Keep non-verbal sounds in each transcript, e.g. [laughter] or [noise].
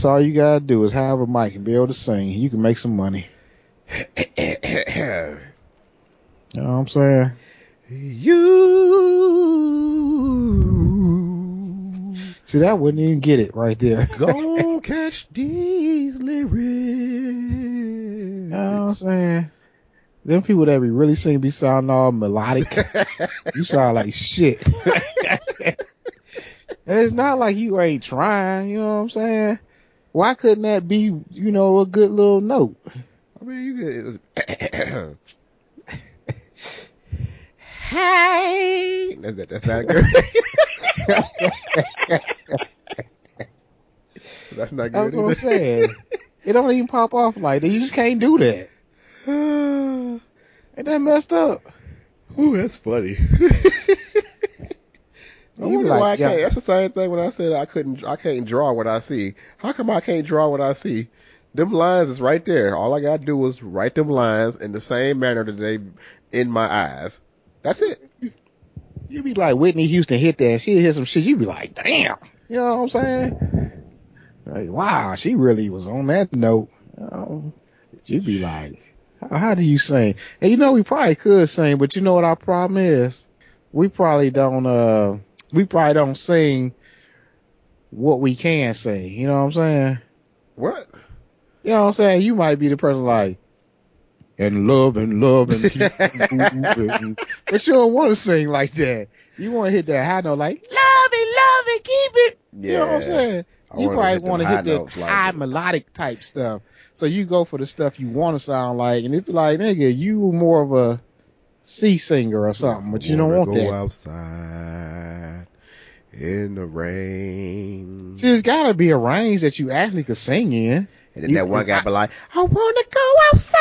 That's all you gotta do is have a mic and be able to sing. You can make some money. [coughs] you know what I'm saying? You See, that wouldn't even get it right there. Go [laughs] catch these lyrics. You know what I'm saying? Them people that be really singing be sounding all melodic. [laughs] you sound like shit. [laughs] and it's not like you ain't trying, you know what I'm saying? Why couldn't that be, you know, a good little note? I mean, you could. [coughs] hey, that's that. That's not good. [laughs] that's not good. That's what I'm either. saying. It don't even pop off like that. You just can't do that. [sighs] Ain't that messed up? Ooh, that's funny. [laughs] I You wonder like, why I yeah. can't. That's the same thing when I said I couldn't. I can't draw what I see. How come I can't draw what I see? Them lines is right there. All I gotta do is write them lines in the same manner that they in my eyes. That's it. You be like Whitney Houston hit that. She hit some shit. You be like, damn. You know what I'm saying? Like, wow, she really was on that note. You know, you be like, how, how do you sing? And you know, we probably could sing, but you know what our problem is? We probably don't, uh, we probably don't sing what we can sing. You know what I'm saying? What? You know what I'm saying? You might be the person like, and love and love and keep moving. But you don't want to sing like that. You want to hit that high note like, love it, love it, keep it. You know what I'm saying? I You probably want to hit the notes like high melodic type stuff. So you go for the stuff you want to sound like, and it's like, nigga, you more of a C singer or something, but you don't Wanna go that. outside in the rain. See, it's gotta be a range that you actually could sing in. And then You- that one guy not- be like, I wanna go outside.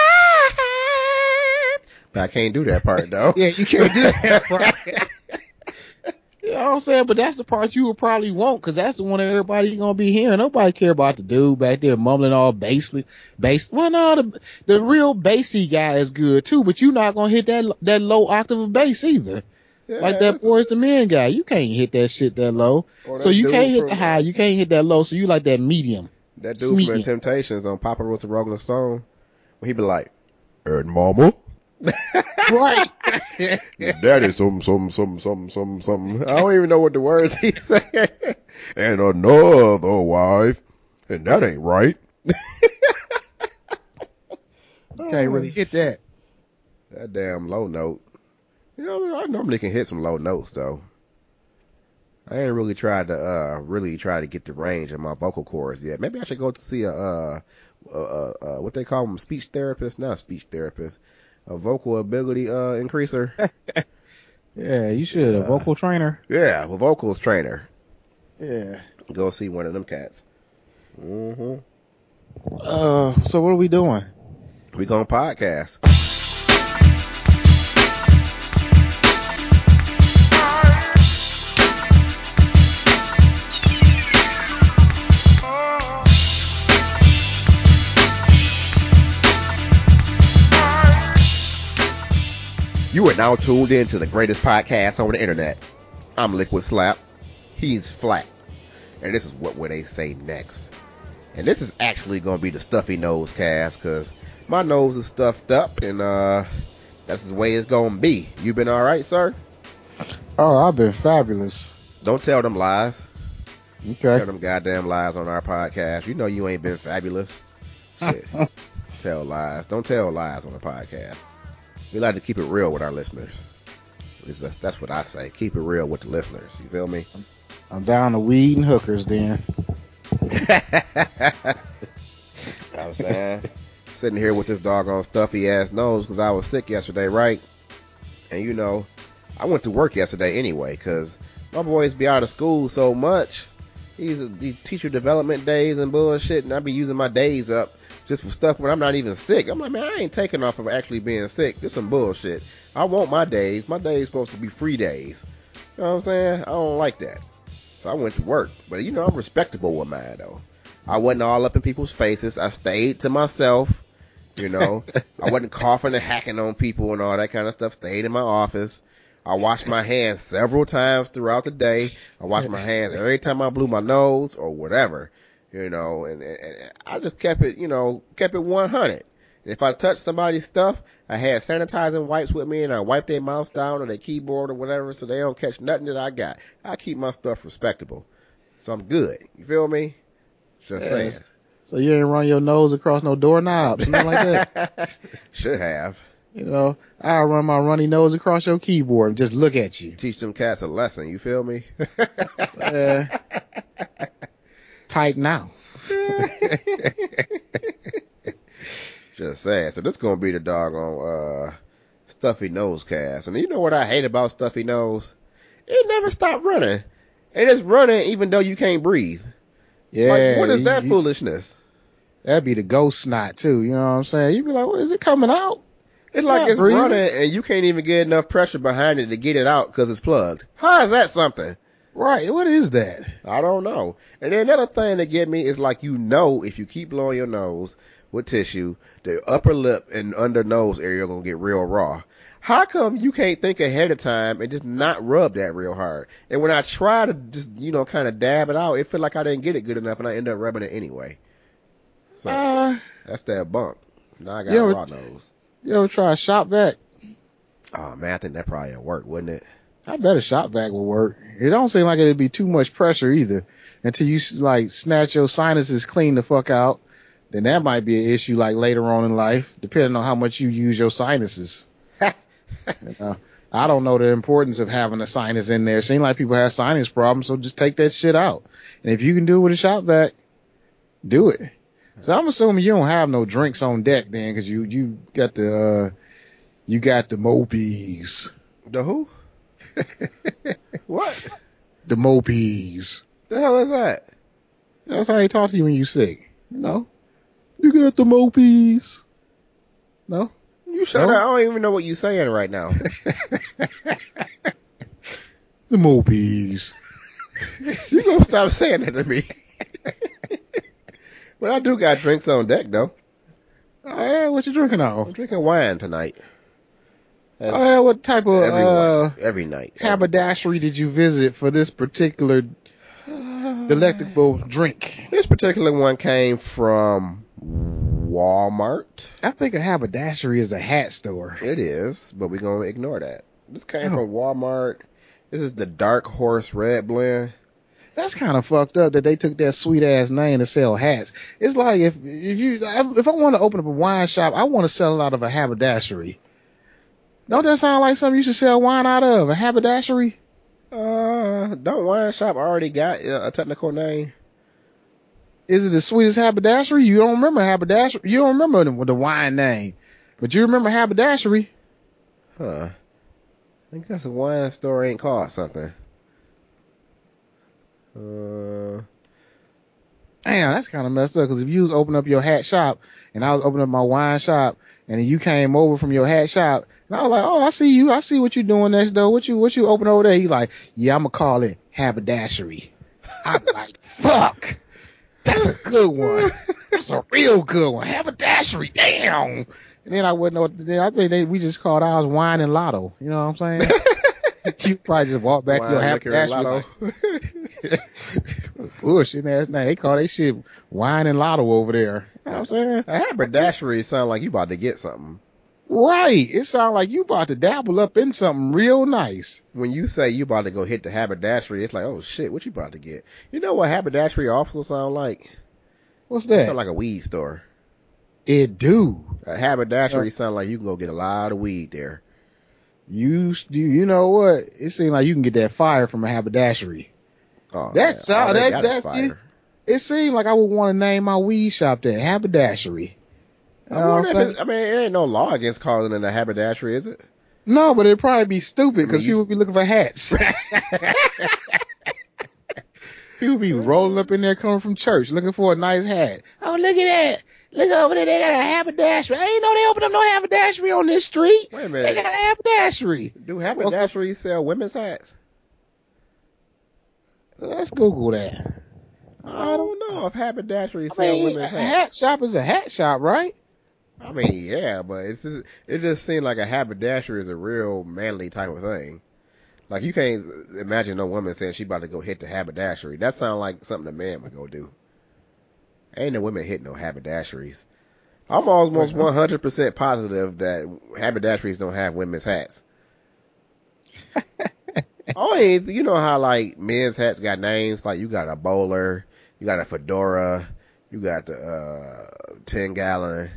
But I can't do that part though. [laughs] Yeah, you can't do that, right? [laughs] you know what I'm saying? But that's the part you would probably want, cause that's the one that everybody gonna be hearing. Nobody care about the dude back there mumbling all bassly, bass. Well, no, the, the real bassy guy is good too, but you're not gonna hit that, that low octave of bass either. Yeah, like that Boyz II Men guy. You can't hit that shit that low. Or So that you can't hit the high, you can't hit that low, so you like that medium. That dude from. Temptations on Papa Roach and Rolling Stone, when he be like, and mama, Right. [laughs] daddy, some, some, some, some, some, some. I don't even know what the words he [laughs] said. and another wife, and that ain't right. [laughs] can't really hit that. That damn low note. You know, I normally can hit some low notes though. I ain't really tried to, uh, really try to get the range of my vocal cords yet. Maybe I should go to see a, uh, uh, uh, uh what they call them, speech therapist? Not a speech therapist. A vocal ability, uh, increaser. [laughs] Yeah, you should. A vocal trainer. yeah, a vocals trainer. Yeah. Go see one of them cats. Mm hmm Uh, so what are we doing? We gonna podcast. You are now tuned in to the greatest podcast on the internet. I'm Liquid Slap. He's Flat. And this is what would they say next. And this is actually going to be the stuffy nose cast because my nose is stuffed up and uh that's the way it's going to be. You been all right, sir? Oh, I've been fabulous. Don't tell them lies. Okay. Tell them goddamn lies on our podcast. You know you ain't been fabulous. Shit. [laughs] tell lies. Don't tell lies on the podcast. We like to keep it real with our listeners. That's, that's what I say. Keep it real with the listeners. You feel me? I'm down to weed and hookers then. [laughs] you know I'm saying, sitting here with this doggone stuffy ass nose because I was sick yesterday, right? And you know, I went to work yesterday anyway because my boys be out of school so much. These the teacher development days and bullshit, and I be using my days up just for stuff when I'm not even sick. I'm like, man, I ain't taking off of actually being sick. This some bullshit. I want my days. My days supposed to be free days. You know what I'm saying? I don't like that. So I went to work. But you know, I'm respectable with mine though. I wasn't all up in people's faces. I stayed to myself. You know, [laughs] I wasn't coughing and hacking on people and all that kind of stuff. Stayed in my office. I washed my hands several times throughout the day. I washed my hands every time I blew my nose or whatever. You know, and, and, and I just kept it, you know, kept it 100. And If I touched somebody's stuff, I had sanitizing wipes with me and I wiped their mouse down or their keyboard or whatever so they don't catch nothing that I got. I keep my stuff respectable. So I'm good. You feel me? Just Yeah, saying. So you ain't run your nose across no doorknobs, nothing like that. [laughs] Should have. You know, I'll run my runny nose across your keyboard and just look at you. Teach them cats a lesson. You feel me? [laughs] Uh, tight now. [laughs] Just saying. So this gonna be the doggone uh stuffy nose cast. And you know what I hate about stuffy nose? It never stop running. It is running even though you can't breathe. Yeah. like, what is that you- foolishness? That'd be the ghost snot too. You know what I'm saying? You'd be like, well, is it coming out? It's like it's breathing. running and you can't even get enough pressure behind it to get it out because it's plugged. How is that something? Right. What is that? I don't know. And then another thing that get me is like you know if you keep blowing your nose with tissue, the upper lip and under nose area are gonna get real raw. How come you can't think ahead of time and just not rub that real hard? And when I try to just you know kind of dab it out, it feel like I didn't get it good enough, and I end up rubbing it anyway. So Uh, that's that bump. Now I got a raw nose. you ever try a shop vac? Oh man, I think that probably work, wouldn't it? I bet a shop vac will work. It don't seem like it'd be too much pressure either until you like snatch your sinuses clean the fuck out. Then that might be an issue like later on in life, depending on how much you use your sinuses. [laughs] You know, I don't know the importance of having a sinus in there. Seem like people have sinus problems, so just take that shit out. And if you can do it with a shop vac, do it. So I'm assuming you don't have no drinks on deck then, because you you got the uh, you got the mopies, The who? [laughs] what? the Mopees. The hell is that? That's how they talk to you when you sick. You know, you got the Mopees. No, You shut No? up. I don't even know what you're saying right now. [laughs] the Mopees. [laughs] you gonna stop saying that to me. but I do got drinks on deck though. Oh, yeah, what you drinking I'm drinking wine tonight. Oh, what type of every, uh, every night. haberdashery did you visit for this particular delectable [sighs] drink? This particular one came from Walmart. I think a haberdashery is a hat store. It is, but we're gonna ignore that. This came Oh. from Walmart. This is the Dark Horse Red Blend. That's kind of fucked up that they took that sweet ass name to sell hats. It's like if if you if I want to open up a wine shop, I want to sell out of a haberdashery. Don't that sound like something you should sell wine out of? A haberdashery? Uh, don't wine shop already got uh, a technical name? Is it the sweetest haberdashery? You don't remember haberdashery? You don't remember the, the wine name, but you remember haberdashery. Huh. I guess a wine store ain't called something. Uh, Damn, that's kind of messed up. Because if you was open up your hat shop and I was opening up my wine shop, and you came over from your hat shop, and I was like, "Oh, I see you. I see what you're doing next door. What you what you open over there?" He's like, "Yeah, I'm gonna call it haberdashery." I'm [laughs] like, "Fuck, that's a good one. That's a real good one. Haberdashery. Damn." And then I wouldn't know. What to do. I think they, we just called ours wine and lotto. You know what I'm saying? [laughs] you probably just walk back to your haberdashery. Like, [laughs] bullshit ass name. They call they shit wine and lotto over there. You know what I'm saying? A haberdashery sound like you about to get something. Right. It sounds like you about to dabble up in something real nice. When you say you about to go hit the haberdashery, it's like, oh shit, what you about to get? You know what haberdashery also sound like? What's It that? sound like a weed store. it do. A haberdashery sound like you can go get a lot of weed there. You, you you know what? It seems like you can get that fire from a haberdashery. Oh, That man, all that's- that's fire. It seemed like I would want to name my weed shop that haberdashery. You know I, what I'm saying? I mean, there ain't no law against calling it a haberdashery, is it? No, but it'd probably be stupid I mean, because people would be looking for hats. [laughs] people be rolling up in there coming from church looking for a nice hat. Oh, look at that. Look over there. They got a haberdashery. I ain't know they opened up no haberdashery on this street. Wait a minute. They got a haberdashery. Do haberdasheries sell women's hats? Let's Google that. I don't know if haberdasheries I sell mean, a women's hat shop is a hat shop, right? I mean, yeah, but it's just, it just seems like a haberdashery is a real manly type of thing. Like you can't imagine no woman saying she about to go hit the haberdashery. That sounds like something a man would go do. Ain't no women hitting no haberdasheries. I'm almost 100% positive that haberdasheries don't have women's hats. [laughs] oh, you know how like men's hats got names? Like you got a bowler, you got a fedora, you got the, uh, 10 gallon,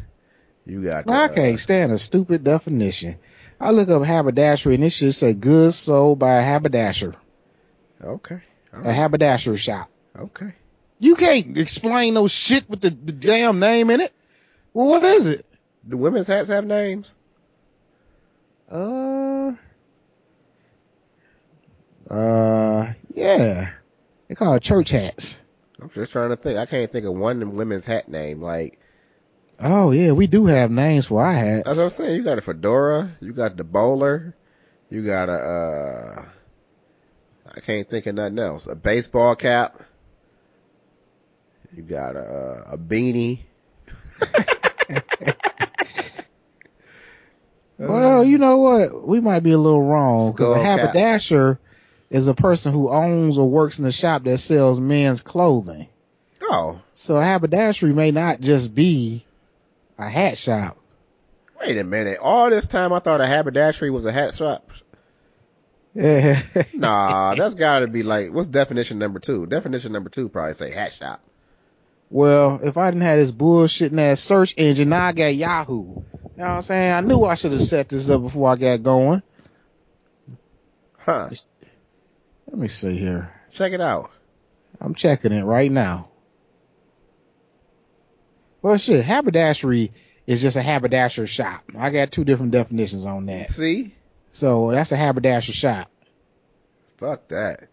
you got the, I can't uh, stand a stupid definition. I look up haberdashery and it should say goods sold by a haberdasher. Okay. All A haberdasher shop. Okay. You can't explain no shit with the, the damn name in it. Well, what is it? Do women's hats have names? Uh, uh, yeah. They call it church hats. I'm just trying to think. I can't think of one women's hat name. Like, Oh yeah, we do have names for our hats. that's what I'm saying. You got a fedora. You got the bowler. You got a, uh, I can't think of nothing else. A baseball cap. You got a, a beanie. [laughs] Well, you know what? We might be a little wrong because a haberdasher. cap. Is a person who owns or works in a shop that sells men's clothing. Oh, So a haberdashery may not just be a hat shop. wait a minute. All this time I thought a haberdashery was a hat shop. Yeah. [laughs] Nah, that's gotta be like, what's definition number two? Definition number two probably say hat shop. well, if I didn't have this bullshitting ass search engine, now I got Yahoo. You know what I'm saying? I knew I should have set this up before I got going. Huh. Let me see here. Check it out. I'm checking it right now. Well, shit, haberdashery is just a haberdasher shop. I got two different definitions on that. See? So that's a haberdasher shop. Fuck that.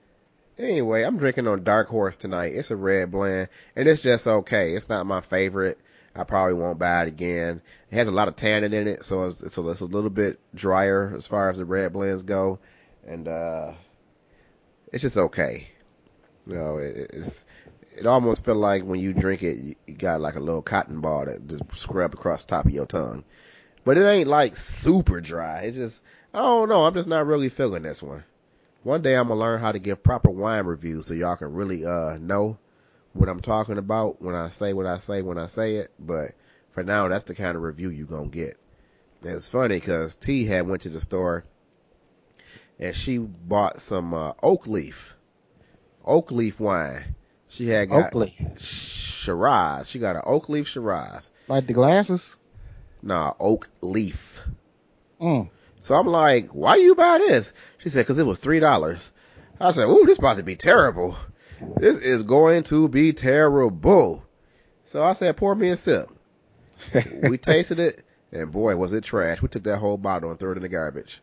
Anyway, I'm drinking on Dark Horse tonight. It's a red blend, and it's just okay. It's not my favorite. I probably won't buy it again. It has a lot of tannin in it, so it's, it's, a, it's a little bit drier as far as the red blends go, and uh, it's just okay. You know, it, it's it almost felt like when you drink it, you, got like a little cotton ball that just scrubbed across the top of your tongue. But it ain't like super dry. It's just I don't know. I'm just not really feeling this one. One day I'm gonna learn how to give proper wine reviews so y'all can really uh know what I'm talking about when I say what I say when I say it. But for now, that's the kind of review you gonna get. It's funny because T had went to the store and she bought some uh, oak leaf, oak leaf wine. She had got Oakley. Shiraz. She got an oak leaf Shiraz. Like the glasses? Nah, oak leaf. Mm. So I'm like, why you buy this? She said, cause it was three dollars. I said, ooh, this is about to be terrible. This is going to be terrible. So I said, pour me a sip. [laughs] we tasted it, and boy, was it trash. We took that whole bottle and threw it in the garbage.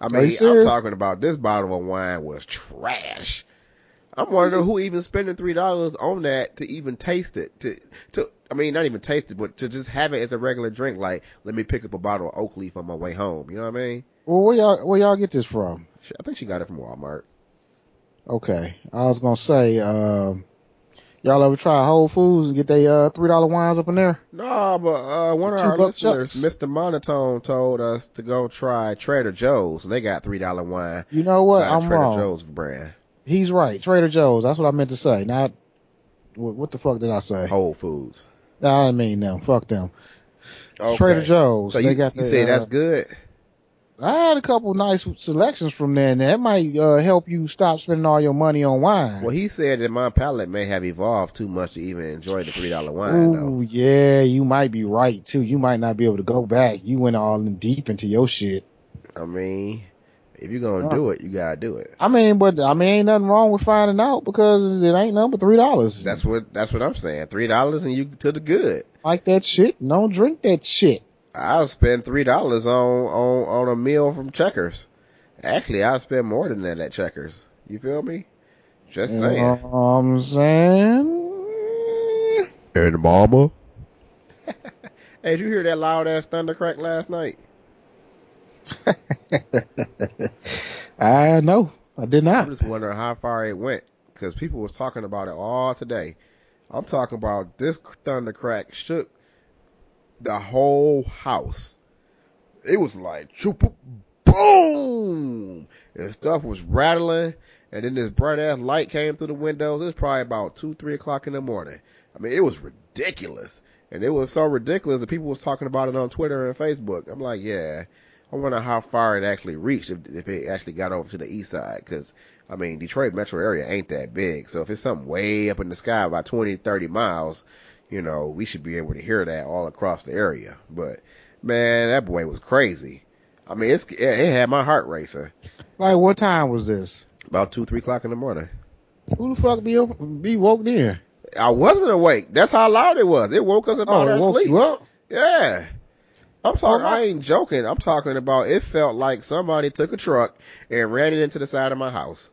I mean, I'm talking about this bottle of wine was trash. I'm wondering who even spending three dollars on that to even taste it. To, to, I mean, not even taste it, but to just have it as a regular drink. Like, let me pick up a bottle of oak leaf on my way home. You know what I mean? Well, where y'all, where y'all get this from? I think she got it from Walmart. Okay. I was gonna say, um, y'all ever try Whole Foods and get they, uh, three dollar wines up in there? Nah, but uh, one of our listeners, chucks. Mr. Monotone, told us to go try Trader Joe's, and they got three dollar wine. You know what? I'm Trader wrong. Joe's brand, He's right. Trader Joe's. That's what I meant to say. Not, what, what the fuck did I say? Whole Foods. No, I didn't mean them. Fuck them. Okay. Trader Joe's. So they you, got you the, say uh, that's good? I had a couple nice selections from there, and that might uh, help you stop spending all your money on wine. Well, he said that my palate may have evolved too much to even enjoy the three dollar wine. though. Yeah, you might be right too. You might not be able to go back. You went all in deep into your shit. I mean, if you're gonna do it, you gotta do it. I mean, but I mean, ain't nothing wrong with finding out because it ain't nothing but three dollars. That's what that's what I'm saying. Three dollars and you to the good. like that shit. Don't drink that shit. I'll spend three dollars on on on a meal from Checkers. Actually, I'll spend more than that at Checkers. You feel me? Just saying. You know what I'm saying. And mama. [laughs] hey, did you hear that loud ass thunder crack last night? [laughs] I know. I did not. I'm just wondering how far it went because people was talking about it all today. I'm talking about this thunder crack shook the whole house. It was like boom, and stuff was rattling, and then this bright ass light came through the windows. It was probably about two, three o'clock in the morning. I mean, it was ridiculous. And it was so ridiculous that people was talking about it on Twitter and Facebook. I'm like, yeah, I wonder how far it actually reached if, if it actually got over to the east side. Cause I mean, Detroit metro area ain't that big. So if it's something way up in the sky about 20, 30 miles, you know, we should be able to hear that all across the area. But man, that boy was crazy. I mean, it's, it, it had my heart racing. Like, what time was this? About two, three o'clock in the morning. Who the fuck be up, be woke then? I wasn't awake. That's how loud it was. It woke us up oh, out Oh, of it woke sleep. Yeah. I'm talking, Oh, I ain't joking. I'm talking about it felt like somebody took a truck and ran it into the side of my house.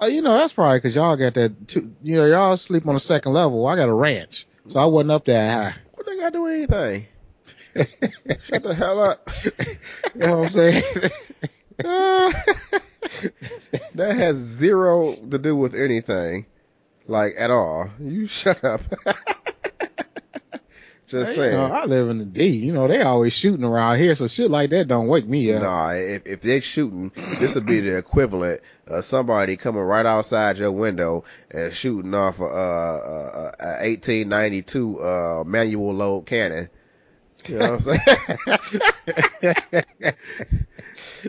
Oh, you know, that's probably cause y'all got that, two, you know, y'all sleep on the second level. I got a ranch. So I wasn't up that high. What they got to do anything? [laughs] Shut the hell up. You know what I'm saying? [laughs] that has zero to do with anything. Like at all. You shut up. [laughs] Just You know, saying. I live in the D. You know, they always shooting around here, so shit like that don't wake me up. Nah, if, if they're shooting, this would be the equivalent of somebody coming right outside your window and shooting off a, a, a, a 1892 uh, manual load cannon. You know what I'm saying? [laughs]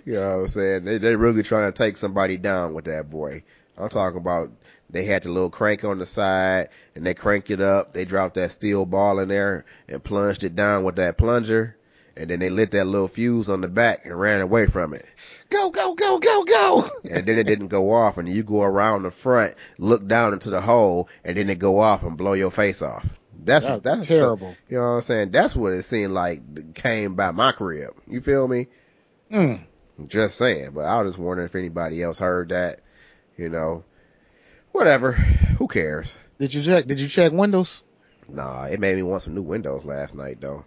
you know what I'm saying? They they really trying to take somebody down with that boy. I'm talking about they had the little crank on the side and they cranked it up. They dropped that steel ball in there and plunged it down with that plunger. And then they lit that little fuse on the back and ran away from it. Go, go, go, go, go. And then it didn't go off and you go around the front, look down into the hole and then it go off and blow your face off. That's, That's that's terrible. You know what I'm saying? That's what it seemed like came by my crib. You feel me? Mm. Just saying, but I was just wondering if anybody else heard that, you know, whatever. Who cares? Did you check, did you check windows? Nah, it made me want some new windows last night though.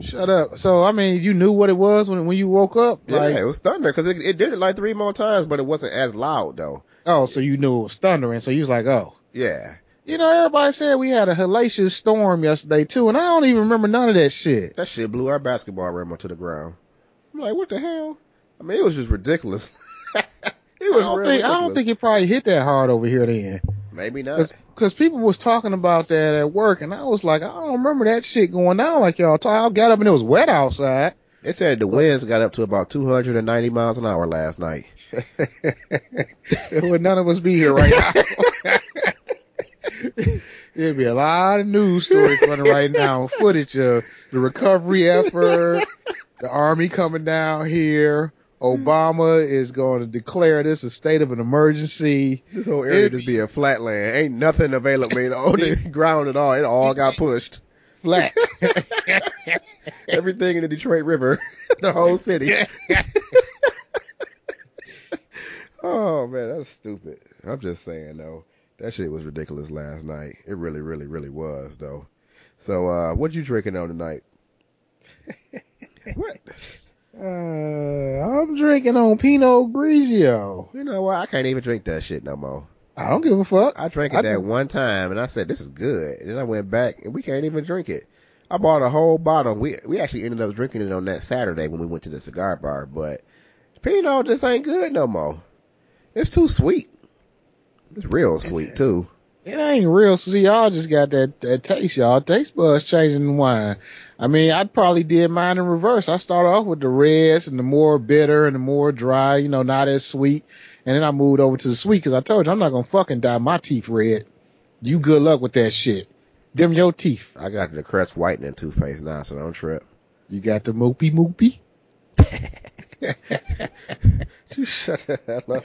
Shut up. So, I mean, you knew what it was when, when you woke up? Yeah, it was thunder because it, it did it like three more times, but it wasn't as loud though. oh, so you knew it was thundering. So you was like, oh. Yeah. You know, everybody said we had a hellacious storm yesterday too, and I don't even remember none of that shit. That shit blew our basketball rim onto the ground. I'm like, what the hell? I mean, it was just ridiculous. [laughs] it I don't think I don't think it probably hit that hard over here then, Maybe not. because people was talking about that at work, and I was like, I don't remember that shit going down like y'all talk. I got up and it was wet outside. They said the winds got up to about 290 miles an hour last night. [laughs] it Would none of us be here right now. [laughs] There'd be a lot of news stories running right now, footage of the recovery effort, the army coming down here. Obama is going to declare this a state of an emergency. This whole area just be a flat land. Ain't nothing available on [laughs] the [laughs] ground at all. It all got pushed. Flat. [laughs] Everything in the Detroit River, the whole city. oh man, that's stupid. I'm just saying though. That shit was ridiculous last night. It really, really, really was though. So, uh, what you drinking on tonight? what? Uh, I'm drinking on Pinot Grigio. You know what? I can't even drink that shit no more. I don't give a fuck. I drank it I that do- one time and I said, this is good. And then I went back and we can't even drink it. I bought a whole bottle. We, we actually ended up drinking it on that Saturday when we went to the cigar bar, but Pinot just ain't good no more. It's too sweet. It's real sweet [laughs] too. It ain't real. See, y'all just got that, that taste, y'all. Taste buds changing the wine. I mean, I probably did mine in reverse. I started off with the reds and the more bitter and the more dry, you know, not as sweet. And then I moved over to the sweet because I told you I'm not going to fucking dye my teeth red. You good luck with that shit. Them your teeth. I got the Crest whitening toothpaste now, so don't trip. You got the moopy moopy. [laughs] [laughs] You shut the hell up.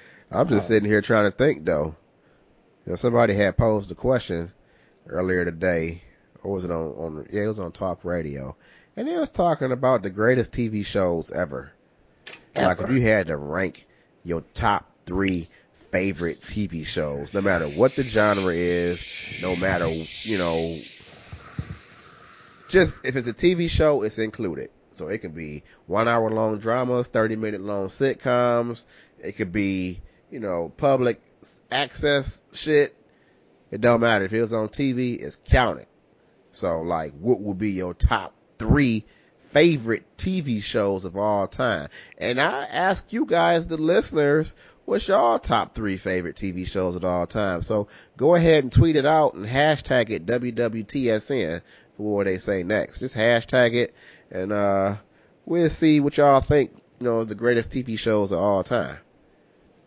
[laughs] I'm just sitting here trying to think though. You know, somebody had posed a question earlier today, or was it on, on, yeah, it was on talk radio. And it was talking about the greatest TV shows ever. Like if you had to rank your top three favorite TV shows, no matter what the genre is, no matter, you know, just if it's a TV show, it's included. So it could be one hour long dramas, 30 minute long sitcoms. It could be, you know, public access shit. It don't matter. If it was on TV, it's counted. So like, what would be your top three favorite TV shows of all time. And I ask you guys, the listeners, what's your top three favorite TV shows of all time? So go ahead and tweet it out and hashtag it WWTSN for what they say next. Just hashtag it and, uh, we'll see what y'all think, you know, is the greatest TV shows of all time.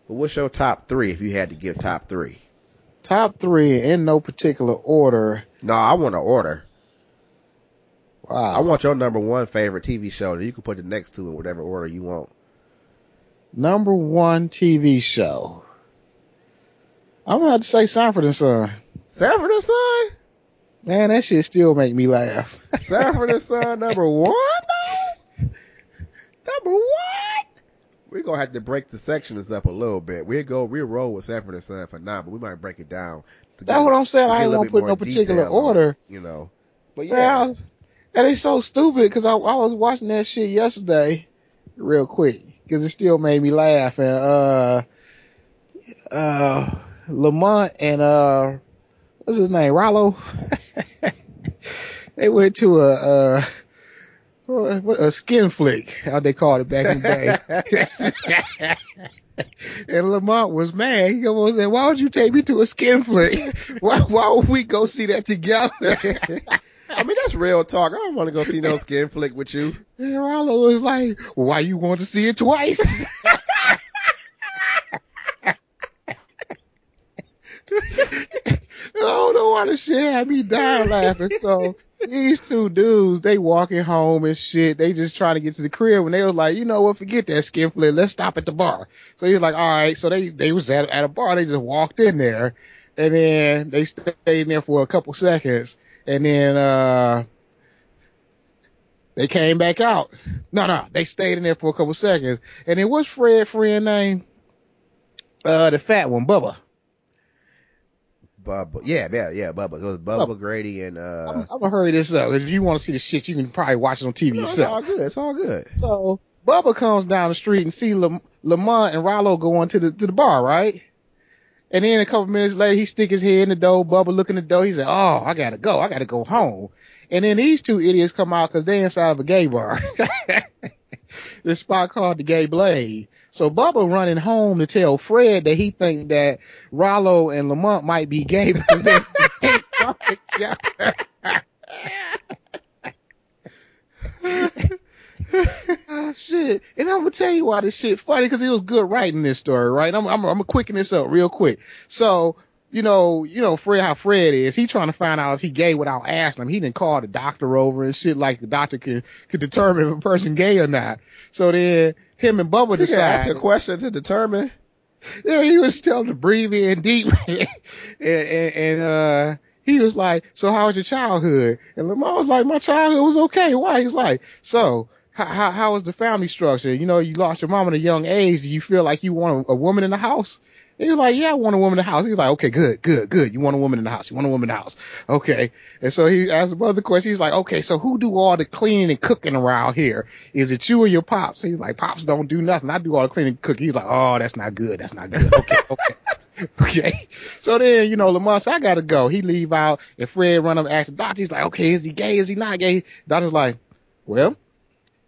But what's your top three if you had to give top three? Top three in no particular order. No, I want to order. Wow. I want your number one favorite TV show that you can put the next two in whatever order you want. Number one TV show. I'm gonna have to say Sanford and Son. Sanford and Son? Man, that shit still make me laugh. Sanford and Son [laughs] number one though? Number one? We're gonna have to break the sections up a little bit. We'll go, we'll roll with Sanford and Son for now, but we might break it down. That's what I'm saying. I ain't gonna put no particular order. you know. But yeah. Well, and it's so stupid because I, I was watching that shit yesterday real quick because it still made me laugh. And, uh, uh, Lamont and, uh, what's his name? Rollo? [laughs] they went to a, uh, a skin flick, how they called it back in the day. [laughs] [laughs] [laughs] and Lamont was mad. He almost said, why would you take me to a skin flick? [laughs] Why, why would we go see that together? [laughs] I mean, that's real talk. I don't want to go see no skin flick with you. And Rollo was like, why you want to see it twice? Know why the shit had me dying laughing. So [laughs] these two dudes, they walking home and shit. They just trying to get to the crib when they were like, you know what, forget that skin. Let's stop at the bar. So he was like, all right. So they, they was at, at a bar. They just walked in there and then they stayed in there for a couple seconds and then, uh, they came back out. No, no, they stayed in there for a couple seconds. And then what's Fred friend name? Uh, the fat one, Bubba. Bubba. Yeah, yeah, yeah, Bubba. It was Bubba, Bubba. Grady and, uh. I'm, I'm, gonna hurry this up. If you want to see the shit, you can probably watch it on TV no, yourself. It's all good. It's all good. So, Bubba comes down the street and see Lam- Lamont and Rollo going to the, to the bar, right? And then a couple minutes later, he stick his head in the door. Bubba look in the door. He said, "Oh, I gotta go. I gotta go home." And then these two idiots come out because they inside of a gay bar. [laughs] this spot called the Gay Blade. So Bubba running home to tell Fred that he think that Rollo and Lamont might be gay [laughs] because they're oh [laughs] ah, shit. And I'm gonna tell you why this shit funny because it was good writing this story, right? I'm, I'm, I'm gonna quicken this up real quick. So, you know, you know, Fred, how Fred is, he trying to find out if he gay without asking him. He didn't call the doctor over and shit like the doctor could, could determine if a person gay or not. So then him and Bubba decide. ask a question to determine. Yeah, he was telling to breathe in deep [laughs] and, and, and, uh, he was like, so how was your childhood? And Lamar was like, my childhood was okay. Why? He's like, so how, how, how was the family structure? You know, you lost your mom at a young age. Do you feel like you want a, a woman in the house? He was like, yeah, I want a woman in the house. He was like, okay, good, good, good. You want a woman in the house. You want a woman in the house. Okay. And so he asked the other question. He's like, okay, so who do all the cleaning and cooking around here? Is it you or your pops? He's like, pops don't do nothing. I do all the cleaning and cooking. He's like, oh, that's not good. That's not good. Okay. [laughs] Okay. okay. So then, you know, Lamar said, I gotta go. He leave out and Fred run up and ask the doctor. He's like, okay, is he gay? Is he not gay? Doctor's like, well,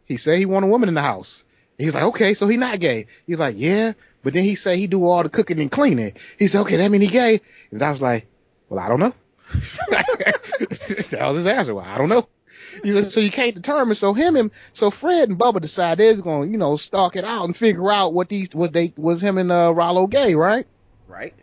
he said he want a woman in the house. He's like, okay, so he not gay. He's like, yeah, but then he say he do all the cooking and cleaning. He said, okay, that mean he gay. And I was like, well, I don't know. [laughs] that was his answer. Well, I don't know. He said, so you can't determine. So him and, so Fred and Bubba decide they're going to, you know, stalk it out and figure out what these, what they, was him and, uh, Rollo gay, right? Right.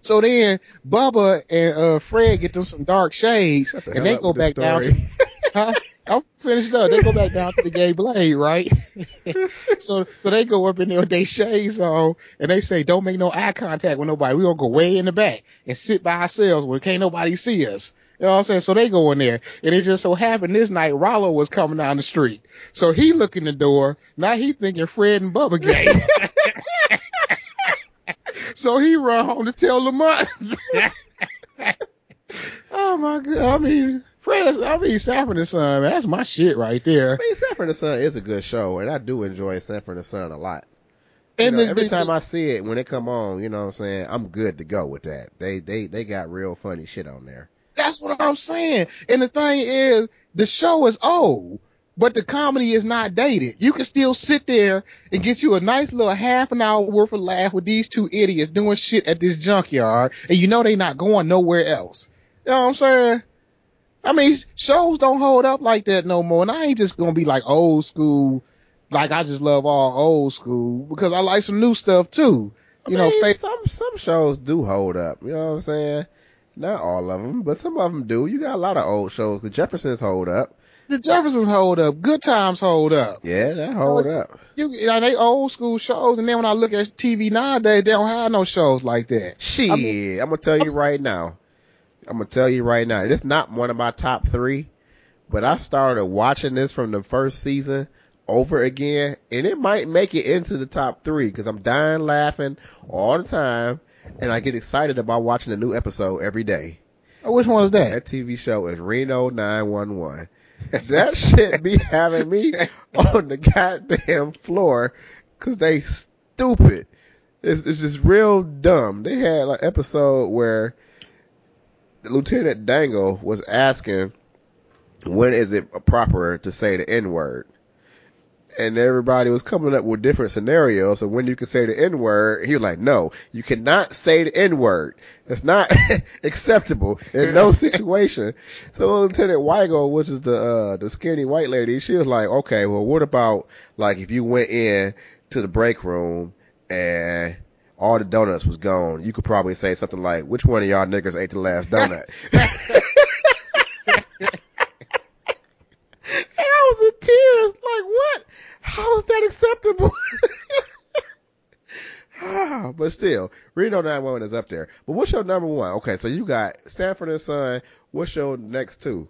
So then Bubba and, uh, Fred get them some dark shades the and they go back down to, [laughs] huh? I'm finished up. They go back down to the gay blade, right? [laughs] so, so they go up in there with their shades on and they say, don't make no eye contact with nobody. We're going to go way in the back and sit by ourselves where can't nobody see us. You know what I'm saying? So they go in there and it just so happened this night Rollo was coming down the street. So he look in the door. Now he thinking Fred and Bubba gay. [laughs] so he run home to tell Lamont. [laughs] oh my God. I mean, Fred, I mean, Sanford and Son, man, that's my shit right there. I mean, Sanford and Son is a good show, and I do enjoy Sanford and Son a lot. You And know, the- every the- time the- I see it, when it come on, you know what I'm saying, I'm good to go with that. They, they, they got real funny shit on there. That's what I'm saying. And the thing is, the show is old, but the comedy is not dated. You can still sit there and get you a nice little half an hour worth of laugh with these two idiots doing shit at this junkyard, and you know they not going nowhere else. You know what I'm saying? I mean, shows don't hold up like that no more, and I ain't just gonna be like old school. Like I just love all old school because I like some new stuff too. You I mean, know, some some shows do hold up. You know what I'm saying? Not all of them, but some of them do. You got a lot of old shows. The Jeffersons hold up. The Jeffersons hold up. Good times hold up. Yeah, that hold you know, up. You, you know, they old school shows, and then when I look at TV nowadays, they don't have no shows like that. Shit, I mean, I'm gonna tell you right now. I'm gonna tell you right now. It's not one of my top three, but I started watching this from the first season over again, and it might make it into the top three because I'm dying laughing all the time, and I get excited about watching a new episode every day. Oh, which one is that? That TV show is Reno 911. [laughs] that shit be having me on the goddamn floor because they stupid. It's, it's just real dumb. They had an episode where Lieutenant Dangle was asking when is it proper to say the N word and everybody was coming up with different scenarios of when you can say the N word. He was like, no, you cannot say the N word. It's not [laughs] acceptable in no [laughs] situation. So Lieutenant Wiegel, which is the, uh, the skinny white lady, she was like, okay, well, what about like if you went in to the break room and all the donuts was gone, you could probably say something like, which one of y'all niggas ate the last donut? [laughs] [laughs] And I was in tears, like, what? How is that acceptable? [laughs] Ah, but still, Reno 911 is up there. But what's your number one? Okay, so you got Sanford and Son. What's your next two?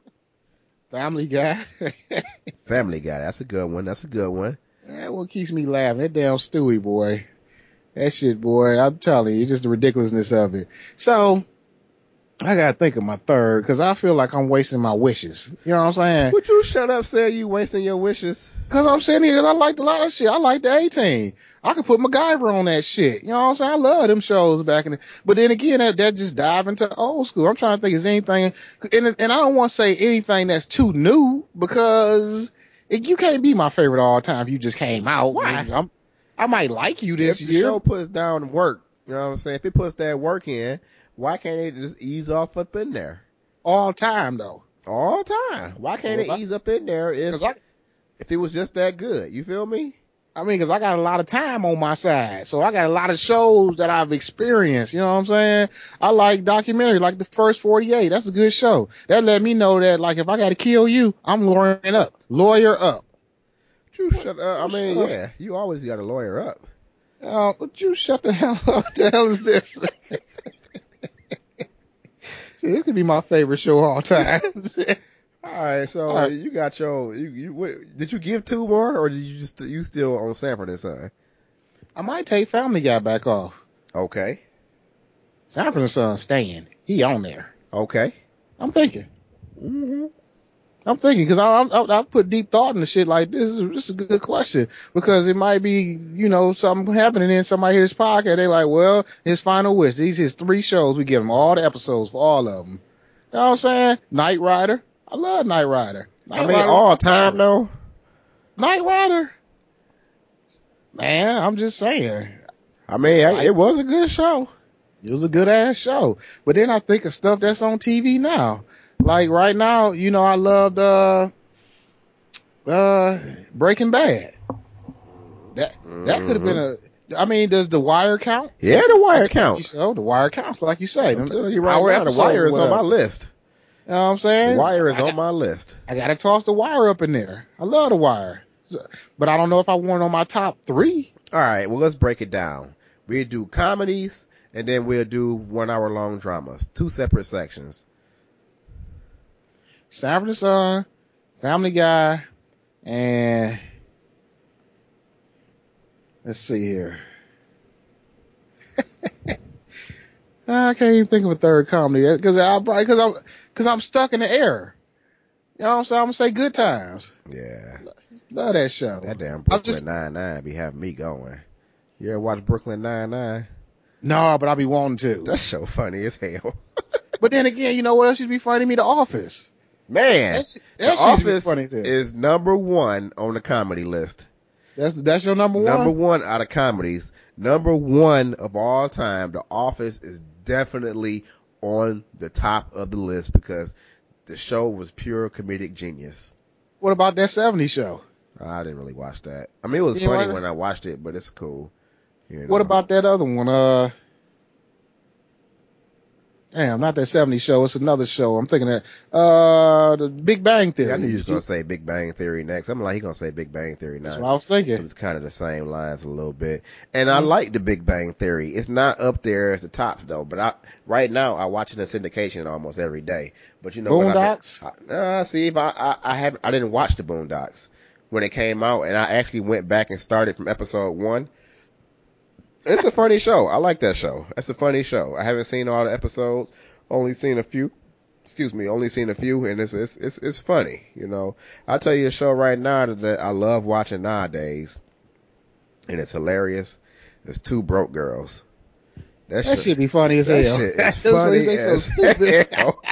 Family Guy. Family Guy. That's a good one. That's a good one. That one keeps me laughing. That damn Stewie boy. That shit, boy. I'm telling you, just the ridiculousness of it. So, I gotta think of my third because I feel like I'm wasting my wishes. You know what I'm saying? Would you shut up, say you wasting your wishes? Cause I'm sitting here, I liked a lot of shit. I like the A-Team. I could put MacGyver on that shit. You know what I'm saying? I love them shows back in the, but then again, that, that just dive into old school. I'm trying to think is anything, and, and I don't want to say anything that's too new because it, you can't be my favorite all time if you just came out. Why? I'm, I might like you this if year. the show puts down work, you know what I'm saying? If it puts that work in, why can't they just ease off up in there? All time though. All time. Why can't well, it ease up in there if I, if it was just that good? You feel me? I mean, cause I got a lot of time on my side. So I got a lot of shows that I've experienced. You know what I'm saying? I like documentary, like the first 48. That's a good show. That let me know that like if I gotta kill you, I'm lawyering up. Lawyer up. You shut up. I mean, yeah, you always got a lawyer up. Oh, would you shut the [laughs] hell up? The hell is this? [laughs] this could be my favorite show of all time. [laughs] all right, so all right. you got your you, you wait, did you give two more or did you just you still on Sanford and Son? I might take Family Guy back off. Okay. Sanford and Son staying. He on there. Okay. I'm thinking. Mm-hmm. I'm thinking because I, I, I put deep thought into shit like this. Is this is a good question because it might be you know something happening in somebody hear this podcast. They like, well, his final wish. These his three shows. We give him all the episodes for all of them. You know what I'm saying? Knight Rider. I love Knight Rider. I mean, Rider. all time though. Knight Rider. Man, I'm just saying. I mean, I, it was a good show. It was a good ass show. But then I think of stuff that's on TV now. Like right now, you know, I loved uh uh Breaking Bad. That that could have been a. I mean, does the Wire count? Yeah, the Wire counts. So the Wire counts, like you say. I'm telling you right now, the Wire is on my list. You know what I'm saying? The Wire is I on my list. I gotta toss the Wire up in there. I love the Wire, but I don't know if I want it on my top three. All right, well let's break it down. We do comedies, and then we'll do one hour long dramas, two separate sections. Sanford and Son, Family Guy, and let's see here. [laughs] I can't even think of a third comedy because I because I'm because I'm stuck in the air. You know what I'm saying? I'm gonna say Good Times. Yeah, love that show. That damn Brooklyn Nine Nine be having me going. You ever watch Brooklyn Nine Nine? No, but I'll be wanting to. That's so funny as hell. [laughs] but then again, you know what else used to be funny to me? The Office. Man, That's The Office funny is number one on the comedy list. That's that's your number one. Number one out of comedies. Number one of all time. The Office is definitely on the top of the list because the show was pure comedic genius. What about that '70s show? I didn't really watch that. I mean, it was funny when I watched it, but it's cool. You know. What about that other one? Uh, damn, not that '70s show. It's another show. I'm thinking that uh, the Big Bang Theory. Yeah, I knew you was gonna say Big Bang Theory next. I'm like, he gonna say Big Bang Theory That's what I was thinking. It's kind of the same lines a little bit. And I like the Big Bang Theory. It's not up there as the tops though, but I, right now I watch it in syndication almost every day. But you know Boondocks. been- Uh, see, if I, I, I haven't, I didn't watch the Boondocks when it came out and I actually went back and started from episode one. It's a funny show. I like that show. That's a funny show. I haven't seen all the episodes, only seen a few. Excuse me, only seen a few, and it's it's it's, it's funny. You know, I'll tell you a show right now that, that I love watching nowadays, and it's hilarious. It's Two Broke Girls. That should be funny as that hell. [laughs] Those funny as stupid. hell.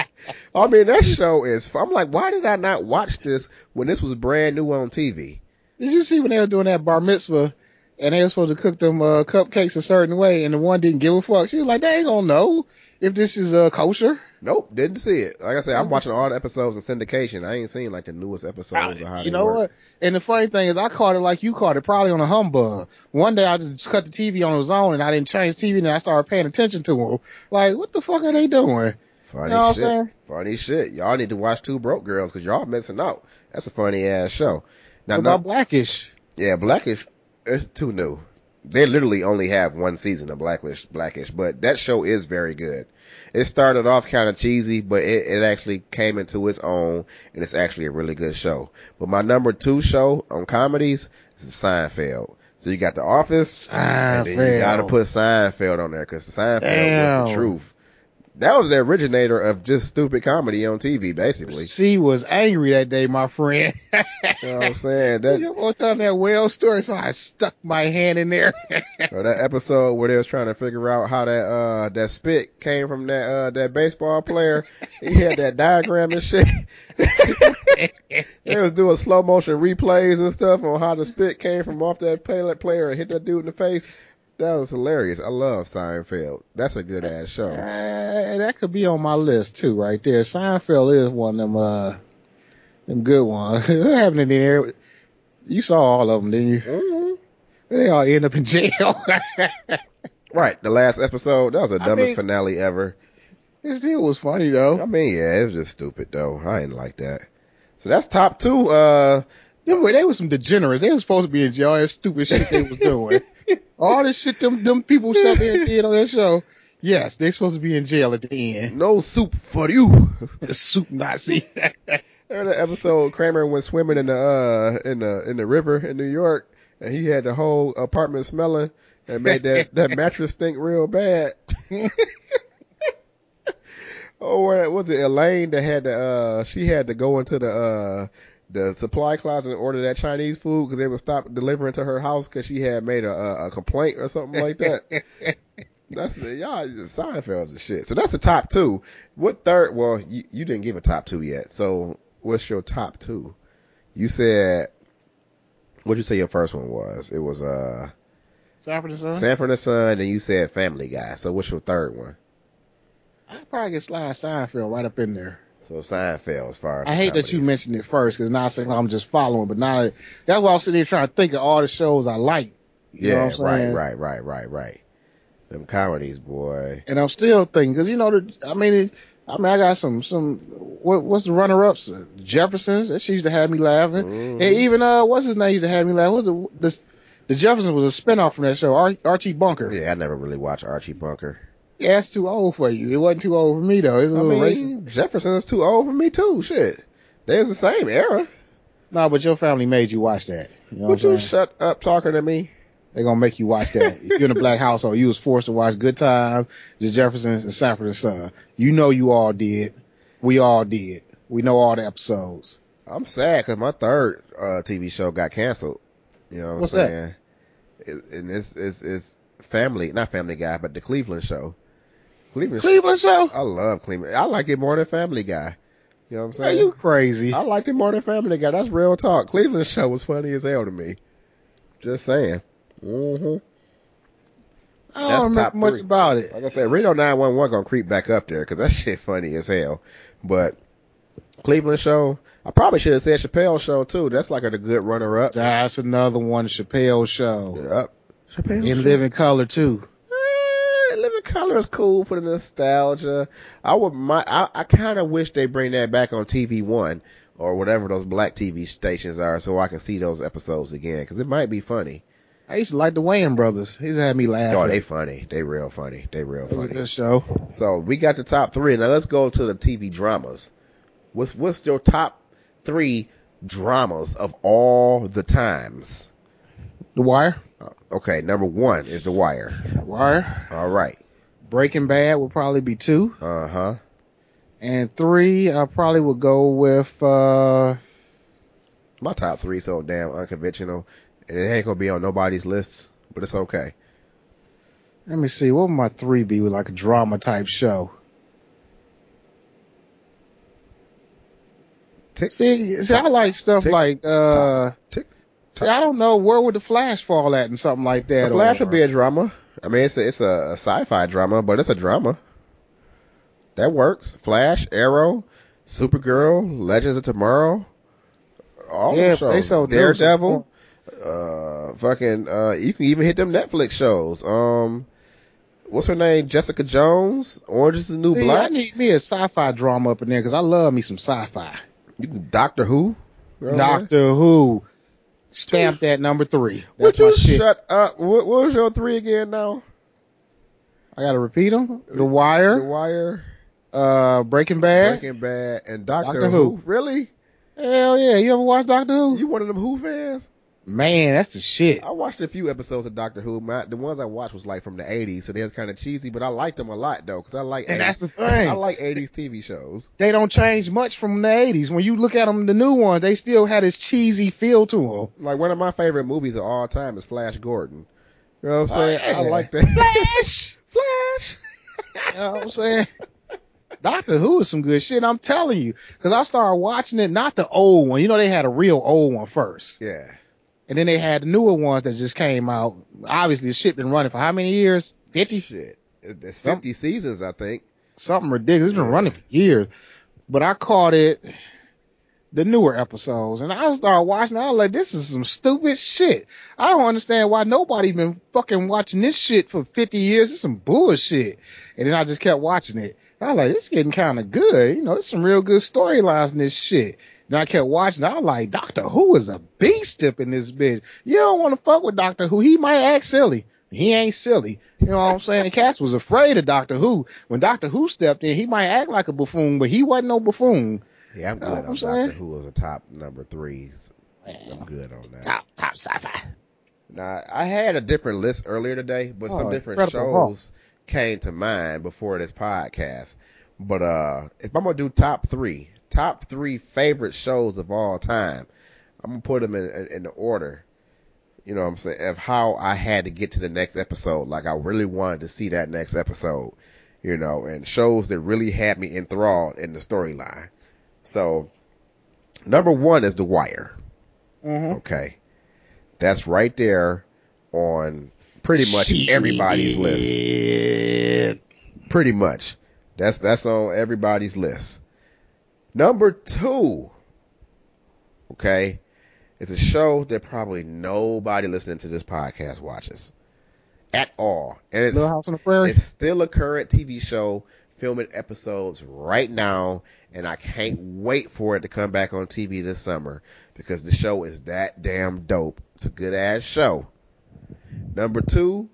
I mean, that show is. I'm like, why did I not watch this when this was brand new on TV? Did you see when they were doing that bar mitzvah and they were supposed to cook them uh, cupcakes a certain way and the one didn't give a fuck? She was like, they ain't gonna know if this is uh, kosher. Nope, didn't see it. Like I said, I'm watching all the episodes in syndication. I ain't seen like the newest episodes or how you know work. what? And the funny thing is, I caught it like you caught it, probably on a humbug. One day I just cut the TV on its own and I didn't change TV and I started paying attention to them. Like, what the fuck are they doing? Funny You know what I'm shit. saying? Funny shit. Y'all need to watch Two Broke Girls because y'all missing out. That's a funny ass show. Now, What no- Blackish? yeah, Blackish, it's too new. They literally only have one season of Blackish, Blackish, but that show is very good. It started off kind of cheesy, but it, it actually came into its own, and it's actually a really good show. But my number two show on comedies is Seinfeld. So you got The Office, and then you gotta put Seinfeld on there because Seinfeld was the truth. That was the originator of just stupid comedy on TV, basically. She was angry that day, my friend. [laughs] You know what I'm saying? That you want to tell that whale story, so I stuck my hand in there. [laughs] or that episode where they was trying to figure out how that uh that spit came from that uh that baseball player. he had that diagram and shit. [laughs] they was doing slow motion replays and stuff on how the spit came from off that play- player and hit that dude in the face. That was hilarious. I love Seinfeld. That's a good ass show. [laughs] Uh, that could be on my list too, right there. Seinfeld is one of them, uh, them good ones. [laughs] what happened in there? You saw all of them, didn't you? hmm They all end up in jail. [laughs] Right, the last episode that was the I dumbest mean- finale ever. it still was funny though. I mean, yeah, it was just stupid though. I didn't like that. So that's top two. Uh, Them, were- they were some degenerates. They were supposed to be in jail. That stupid shit they was doing. [laughs] all this shit them them people sat there and did on that show. Yes, they're supposed to be in jail at the end. no soup for you. [laughs] The soup Nazi. [laughs] Remember the episode Kramer went swimming in the uh in the in the river in New York and he had the whole apartment smelling and made that that mattress stink real bad. oh, where was it Elaine that had to uh she had to go into the uh the supply closet and order that Chinese food because they would stop delivering to her house because she had made a, a, a complaint or something like that. [laughs] That's the y'all Seinfeld's the shit. So that's the top two. What third? Well, you, you didn't give a top two yet. So what's your top two? You said what'd you say your first one was? It was uh Sanford and Son? Sanford and Son, and you said Family Guy. So what's your third one? I'd probably get slide Seinfeld right up in there. So Seinfeld, as far as I hate that you mentioned it first because now I I'm just following, but now that's why I was sitting here trying to think of all the shows I like. You know Yeah, what I'm right, saying? right, right, right, right. Them comedies, boy. And I'm still thinking because you know, the, I mean, it, I mean, I got some some what, what's the runner ups? Jeffersons. That shit used to have me laughing. Mhm. And even uh, what's his name used to have me laughing. What's the this, the Jeffersons was a spinoff from that show, Ar- Archie Bunker. Yeah, I never really watched Archie Bunker. It's too old for you. It wasn't too old for me though. It's a I little mean, racist. Jefferson is too old for me too. Shit, there's the same era. No, but your family made you watch that. You know Would what I'm you saying? shut up talking to me? They're gonna make you watch that. [laughs] if you're in a black household, you was forced to watch Good Times, The Jeffersons, and Sanford and Son. You know you all did. We all did. We know all the episodes. I'm sad because my third uh, TV show got canceled. You know what What's I'm that? saying? It, and it's, it's it's Family, not Family Guy, but the Cleveland Show. Cleveland. Show- Cleveland show. I love Cleveland. I like it more than Family Guy. You know what I'm saying? Are you crazy? I liked it more than Family Guy. That's real talk. Cleveland show was funny as hell to me. Just saying. hmm I don't that's remember much three. about it. Like I said, Reno 911 gonna creep back up there because that [laughs] shit funny as hell. But Cleveland show, I probably should have said Chappelle show too. That's like a, good runner up. That's another one, Chappelle show. Yep. Chappelle In show. living color too. Color is cool for the nostalgia. I would my I, I kind of wish they bring that back on TV One or whatever those black TV stations are, so I can see those episodes again because it might be funny. I used to like the Wayans brothers. He's had me laughing. Oh, they funny. They real funny. They real It was a funny. good show. So we got the top three. Now let's go to the TV dramas. What's what's your top three dramas of all the times? The Wire. Uh, Okay, number one is The Wire. Wire. All right. Breaking Bad would probably be two. Uh huh. And three, I probably would go with, uh, My top three so damn unconventional, and it ain't gonna be on nobody's lists, but it's okay. let me see, what would my three be with like a drama type show? Tick, See, see, I like stuff tick, like, uh, tick. see, I don't know where would the Flash fall at and something like that. The Flash or- would be a drama. I mean, it's a, it's a sci-fi drama, but it's a drama. That works. Flash, Arrow, Supergirl, Legends of Tomorrow, all Yeah, them shows. they so Daredevil, uh, fucking, uh, you can even hit them Netflix shows. Um, what's her name? Jessica Jones, Orange is the New See, I need me a sci-fi drama up in there because I love me some sci-fi. You can Doctor Who. You know what Doctor Who. Stamp that number three. Would my you shit. shut up? What, what was your three again now? I gotta repeat them. The Wire. The Wire, Wire, uh, Breaking Bad. Breaking Bad, and Doctor, Doctor Who. Who. Really? Hell yeah! You ever watch Doctor Who? You one of them Who fans? Man, that's the shit. I watched a few episodes of Doctor Who. My, the ones I watched was like from the 80s, so they was kind of cheesy, but I liked them a lot though, because I like And 80s, that's the thing. I like 80s TV shows. They don't change much from the '80s. When you look at them, the new ones, they still had this cheesy feel to them. Like one of my favorite movies of all time is Flash Gordon. You know what I'm oh, saying? Oh, yeah. I like that. [laughs] Flash. Flash. You know what I'm saying? Doctor Who is some good shit. I'm telling you, because I started watching it, not the old one. You know, they had a real old one first, Yeah. And then they had the newer ones that just came out. Obviously, the shit been running for how many years? Fifty. Shit. It- It's Some- 50 seasons, I think. something ridiculous. It's been Yeah. running for years, but I caught it the newer episodes, and I started watching. I was like, "This is some stupid shit." I don't understand why nobody been fucking watching this shit for fifty years. It's some bullshit. And then I just kept watching it. I was like, "It's getting kind of good." You know, there's some real good storylines in this shit. Then I kept watching. I was like, "Doctor Who is a beast up in this bitch." You don't want to fuck with Doctor Who. He might act silly. He ain't silly. You know what I'm saying? And Cass was afraid of Doctor Who. When Doctor Who stepped in, he might act like a buffoon, but he wasn't no buffoon. Yeah, I'm Know good what on I'm Doctor saying? Who as a top number threes. I'm good on that. Top, top sci-fi. Now, I had a different list earlier today, but some Oh, different Incredible Hulk. shows came to mind before this podcast. But uh if I'm gonna do top three, top three favorite shows of all time, I'm gonna put them in, in, the order. You know what I'm saying? Of how I had to get to the next episode. Like I really wanted to see that next episode. You know, and shows that really had me enthralled in the storyline. So, number one is The Wire. Mm-hmm. Okay. That's right there on pretty much everybody's list. Pretty much. That's that's on everybody's list. Number two. Okay. It's a show that probably nobody listening to this podcast watches. At all. And it's Little House on the Prairie. it's still a current TV show filming episodes right now, and I can't wait for it to come back on TV this summer because the show is that damn dope. It's a good ass show. Number two,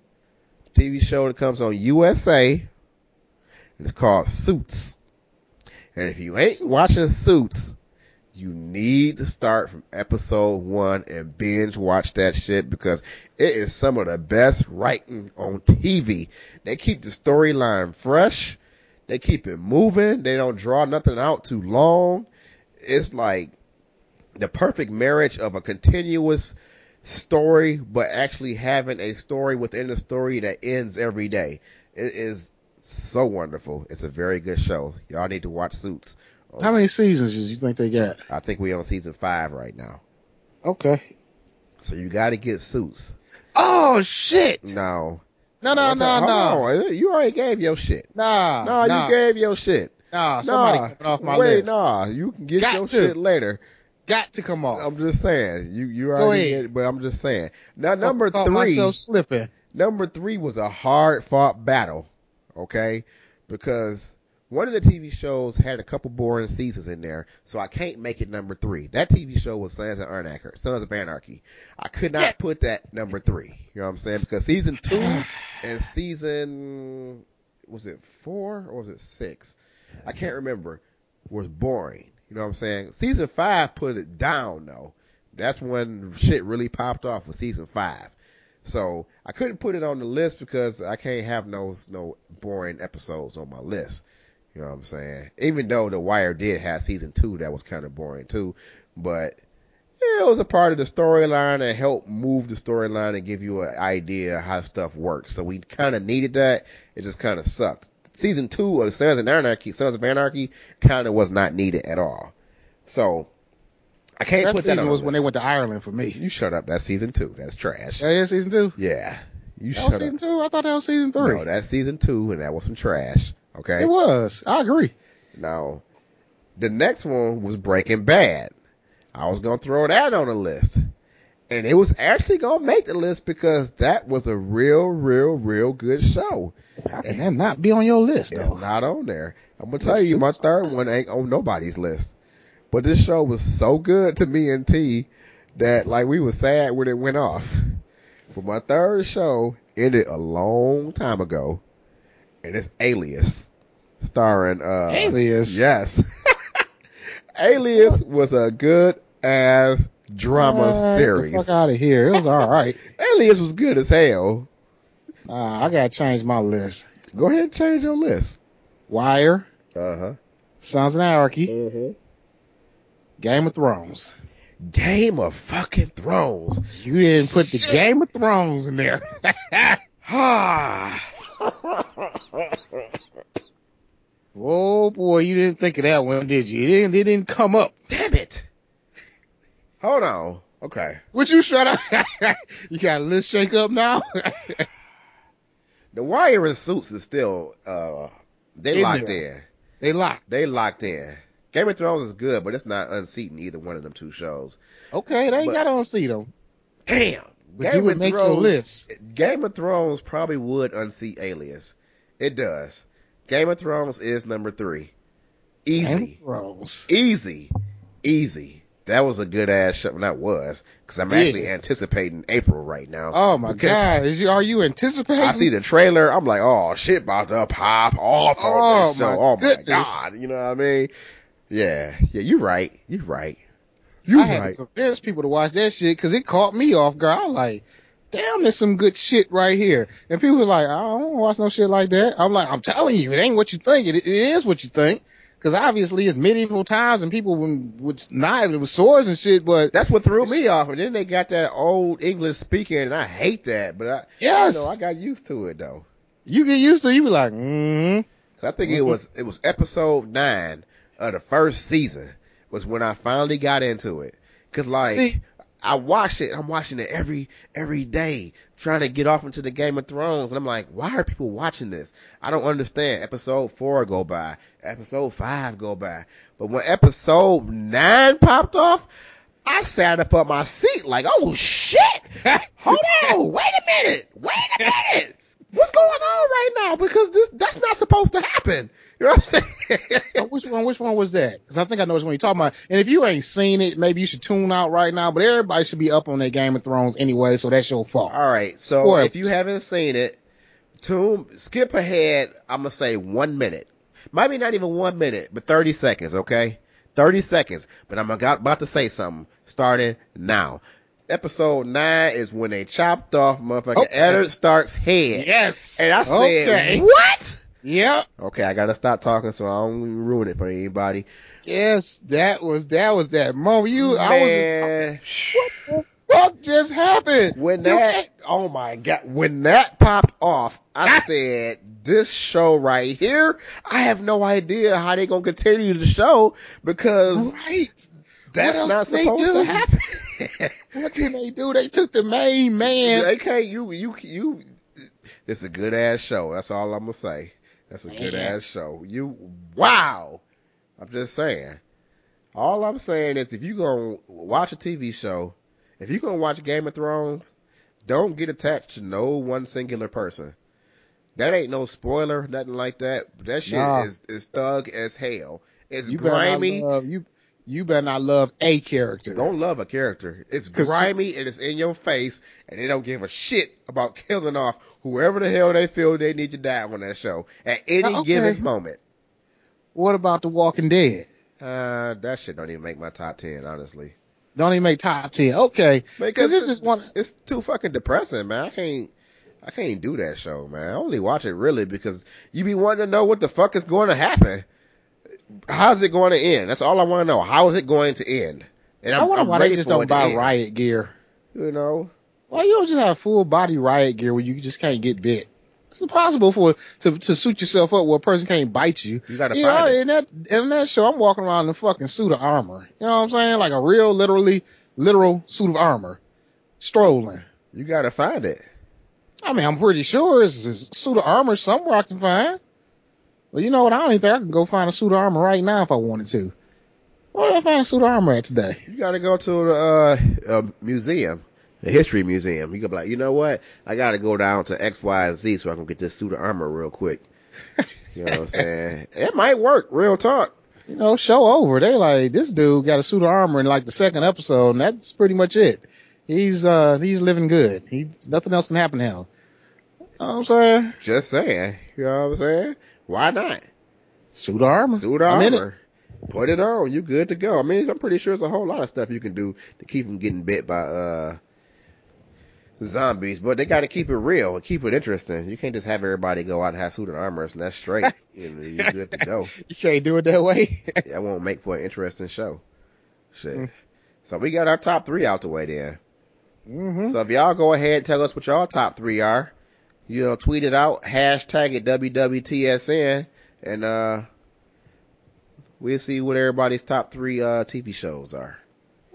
TV show that comes on USA. It's called Suits. And if you ain't watching Suits, you need to start from episode one and binge watch that shit because it is some of the best writing on TV. They keep the storyline fresh. They keep it moving. They don't draw nothing out too long. It's like the perfect marriage of a continuous story, but actually having a story within the story that ends every day. It is so wonderful. It's a very good show. Y'all need to watch Suits How many seasons do you think they got? I think we on season five right now. Okay. So you got to get suits. Oh shit! No, No, no, no, no. You already gave your shit. nah, No, nah, you gave your shit. nah. Somebody Nah, coming off my wait, list. nah, you can get Got your to. shit later. Got to come off. I'm just saying. You you Go already ahead. get, but I'm just saying. Now number Caught three, myself slipping. number three was a hard fought battle. Okay, because one of the TV shows had a couple boring seasons in there, so I can't make it number three. That TV show was Sons of Anarchy. Sons of Anarchy. I could not Yeah. put that number three. You know what I'm saying? Because season two [sighs] and season was it four or was it six? I can't remember. Was boring. You know what I'm saying? Season five put it down though. That's when shit really popped off with season five. So I couldn't put it on the list because I can't have no no boring episodes on my list. You know what I'm saying? Even though The Wire did have season two that was kind of boring too, but yeah, it was a part of the storyline and helped move the storyline and give you an idea how stuff works. So we kind of needed that. It just kind of sucked. Season two of Sons of Anarchy, Sons of Anarchy, kind of was not needed at all. So I can't That put that season on was when they went to Ireland for me. You shut up. That's season two. That's trash. Yeah, yeah, season two. Yeah. You That was season up. two. I thought that was season three. No, that's season two, and that was some trash. Okay. It was. I agree. Now, the next one was Breaking Bad. I was gonna throw that on the list, and it was actually gonna make the list because that was a real, real, real good show. How can that not be on your list It's not on there. I'm gonna tell Let's you, my third one ain't on nobody's list. But this show was so good to me and T that like we were sad when it went off. But my third show ended a long time ago, and it's Alias, starring uh Alias? Yes, [laughs] Alias was a good ass drama Get series. The fuck out of here. It was all right. [laughs] Alias was good as hell. Uh, I gotta change my list. Go ahead and change your list. Wire, Uh huh. Sons of Anarchy, Mm-hmm. Game of Thrones. Game of fucking Thrones. You didn't put the Game of Thrones in there. [laughs] [laughs] Oh boy, you didn't think of that one, did you? It didn't, it didn't come up. Damn it. Hold on. Okay. Would you shut up? [laughs] you got a list shake up now? The Wire and Suits is still uh they In locked there. in. they locked. They locked in. Game of Thrones is good, but it's not unseating either one of them two shows. Okay, they ain't got on see them. Damn. But you would make your list. Game of Thrones probably would unseat Alias. It does. Game of Thrones is number three. Game Easy. of Thrones. Easy. Easy. That was a good ass show. Not was, because I'm actually anticipating April right now. Oh my god, is you, are you anticipating? I see the trailer. I'm like, oh shit, about to pop off on Oh, this show. my oh goodness. my god, you know what I mean? Yeah, yeah, you're right, You're right, you I had right. to convince people to watch that shit because it caught me off guard. I was like, damn, there's some good shit right here. And people were like, I don't watch no shit like that. I'm like, I'm telling you, it ain't what you think. It, it is what you think. Because obviously it's medieval times and people would, would knives and with swords and shit, but That's what threw me off. And then they got that old English speaking, and I hate that. But I, Yes. you know, I got used to it though. you get used to it. You be like, mm 'Cause I think it was it was episode nine of the first season was when I finally got into it. Cause like See- I watch it, I'm watching it every every day, trying to get off into the Game of Thrones, and I'm like, why are people watching this? I don't understand. Episode four go by, episode five go by, but when episode nine popped off. I sat up on my seat like, oh shit! [laughs] Hold on, wait a minute, wait a minute. What's going on right now? Because this that's not supposed to happen. You know what I'm saying? Oh, which one? Was that? Because I think I know which one you're talking about. And if you ain't seen it, maybe you should tune out right now. But everybody should be up on their Game of Thrones anyway, so that's your fault. All right. So Spoilers. if you haven't seen it, tune skip ahead. I'm gonna say one minute, maybe not even one minute, but 30 seconds. Okay, 30 seconds. But I'm about to say something starting now. Episode nine is when they chopped off motherfucking Okay. Eddard Stark's head. Yes. And I said, okay. what? Yep. Okay, I gotta stop talking so I don't ruin it for anybody. Yes, that was that was that moment. You, I was. What the fuck just happened? when You that, oh my god, when that popped off, I That's said, this show right here, I have no idea how they gonna continue the show because right. that's not supposed to happen. [laughs] What can they do? They took the main man. okay, you, you, you, it's a good ass show. That's all I'm gonna say. That's a good ass show. You, wow. I'm just saying. All I'm saying is if you gonna watch a TV show, if you gonna watch Game of Thrones, don't get attached to no one singular person. That ain't no spoiler, nothing like that. That shit Nah. is, is thug as hell. It's You grimy. love you. You better not love a character. Don't love a character. It's grimy and it's in your face and they don't give a shit about killing off whoever the hell they feel they need to die on that show at any Uh, okay. given moment. What about The Walking Dead? Uh, that shit don't even make my top 10, honestly. Don't even make top ten. Okay, Because this is one. It's too fucking depressing, man. I can't, I can't do that show, man. I only watch it really because you be wanting to know what the fuck is going to happen. How's it going to end? That's all I want to know. How is it going to end? And I I'm, wonder I'm why they just don't buy riot gear. You know, Why you don't just have full body riot gear where you just can't get bit? It's impossible for to to suit yourself up where a person can't bite you. you gotta You find know, it. in that in that show, I'm walking around in a fucking suit of armor. You know what I'm saying? Like a real, literally, literal suit of armor, strolling. You gotta find it. I mean, I'm pretty sure it's a suit of armor somewhere I can find. Well, you know what? I don't even think I can go find a suit of armor right now if I wanted to. Where did I find a suit of armor at today? You gotta go to the uh, a museum, a history museum. You gotta be like, you know what? I gotta go down to X, Y, and Z so I can get this suit of armor real quick. You know what I'm saying? [laughs] It might work. Real talk. You know, show over. They like this dude got a suit of armor in like the second episode, and that's pretty much it. He's uh he's living good. He nothing else can happen to him. You know what I'm saying? Just saying. You know what I'm saying? Why not? Suit of armor. Suit of I'm it. armor. Put it on. You good to go. I mean, I'm pretty sure there's a whole lot of stuff you can do to keep from getting bit by uh zombies, but they got to keep it real and keep it interesting. You can't just have everybody go out and have suit and armor and that's straight. [laughs] you know, good to go. [laughs] You can't do it that way. [laughs] That won't make for an interesting show. Shit. Mm. So we got our top three out the way then. hmm So if y'all go ahead and tell us what y'all top three are, you know, tweet it out, hashtag it WWTSN, and uh, we'll see what everybody's top three uh TV shows are.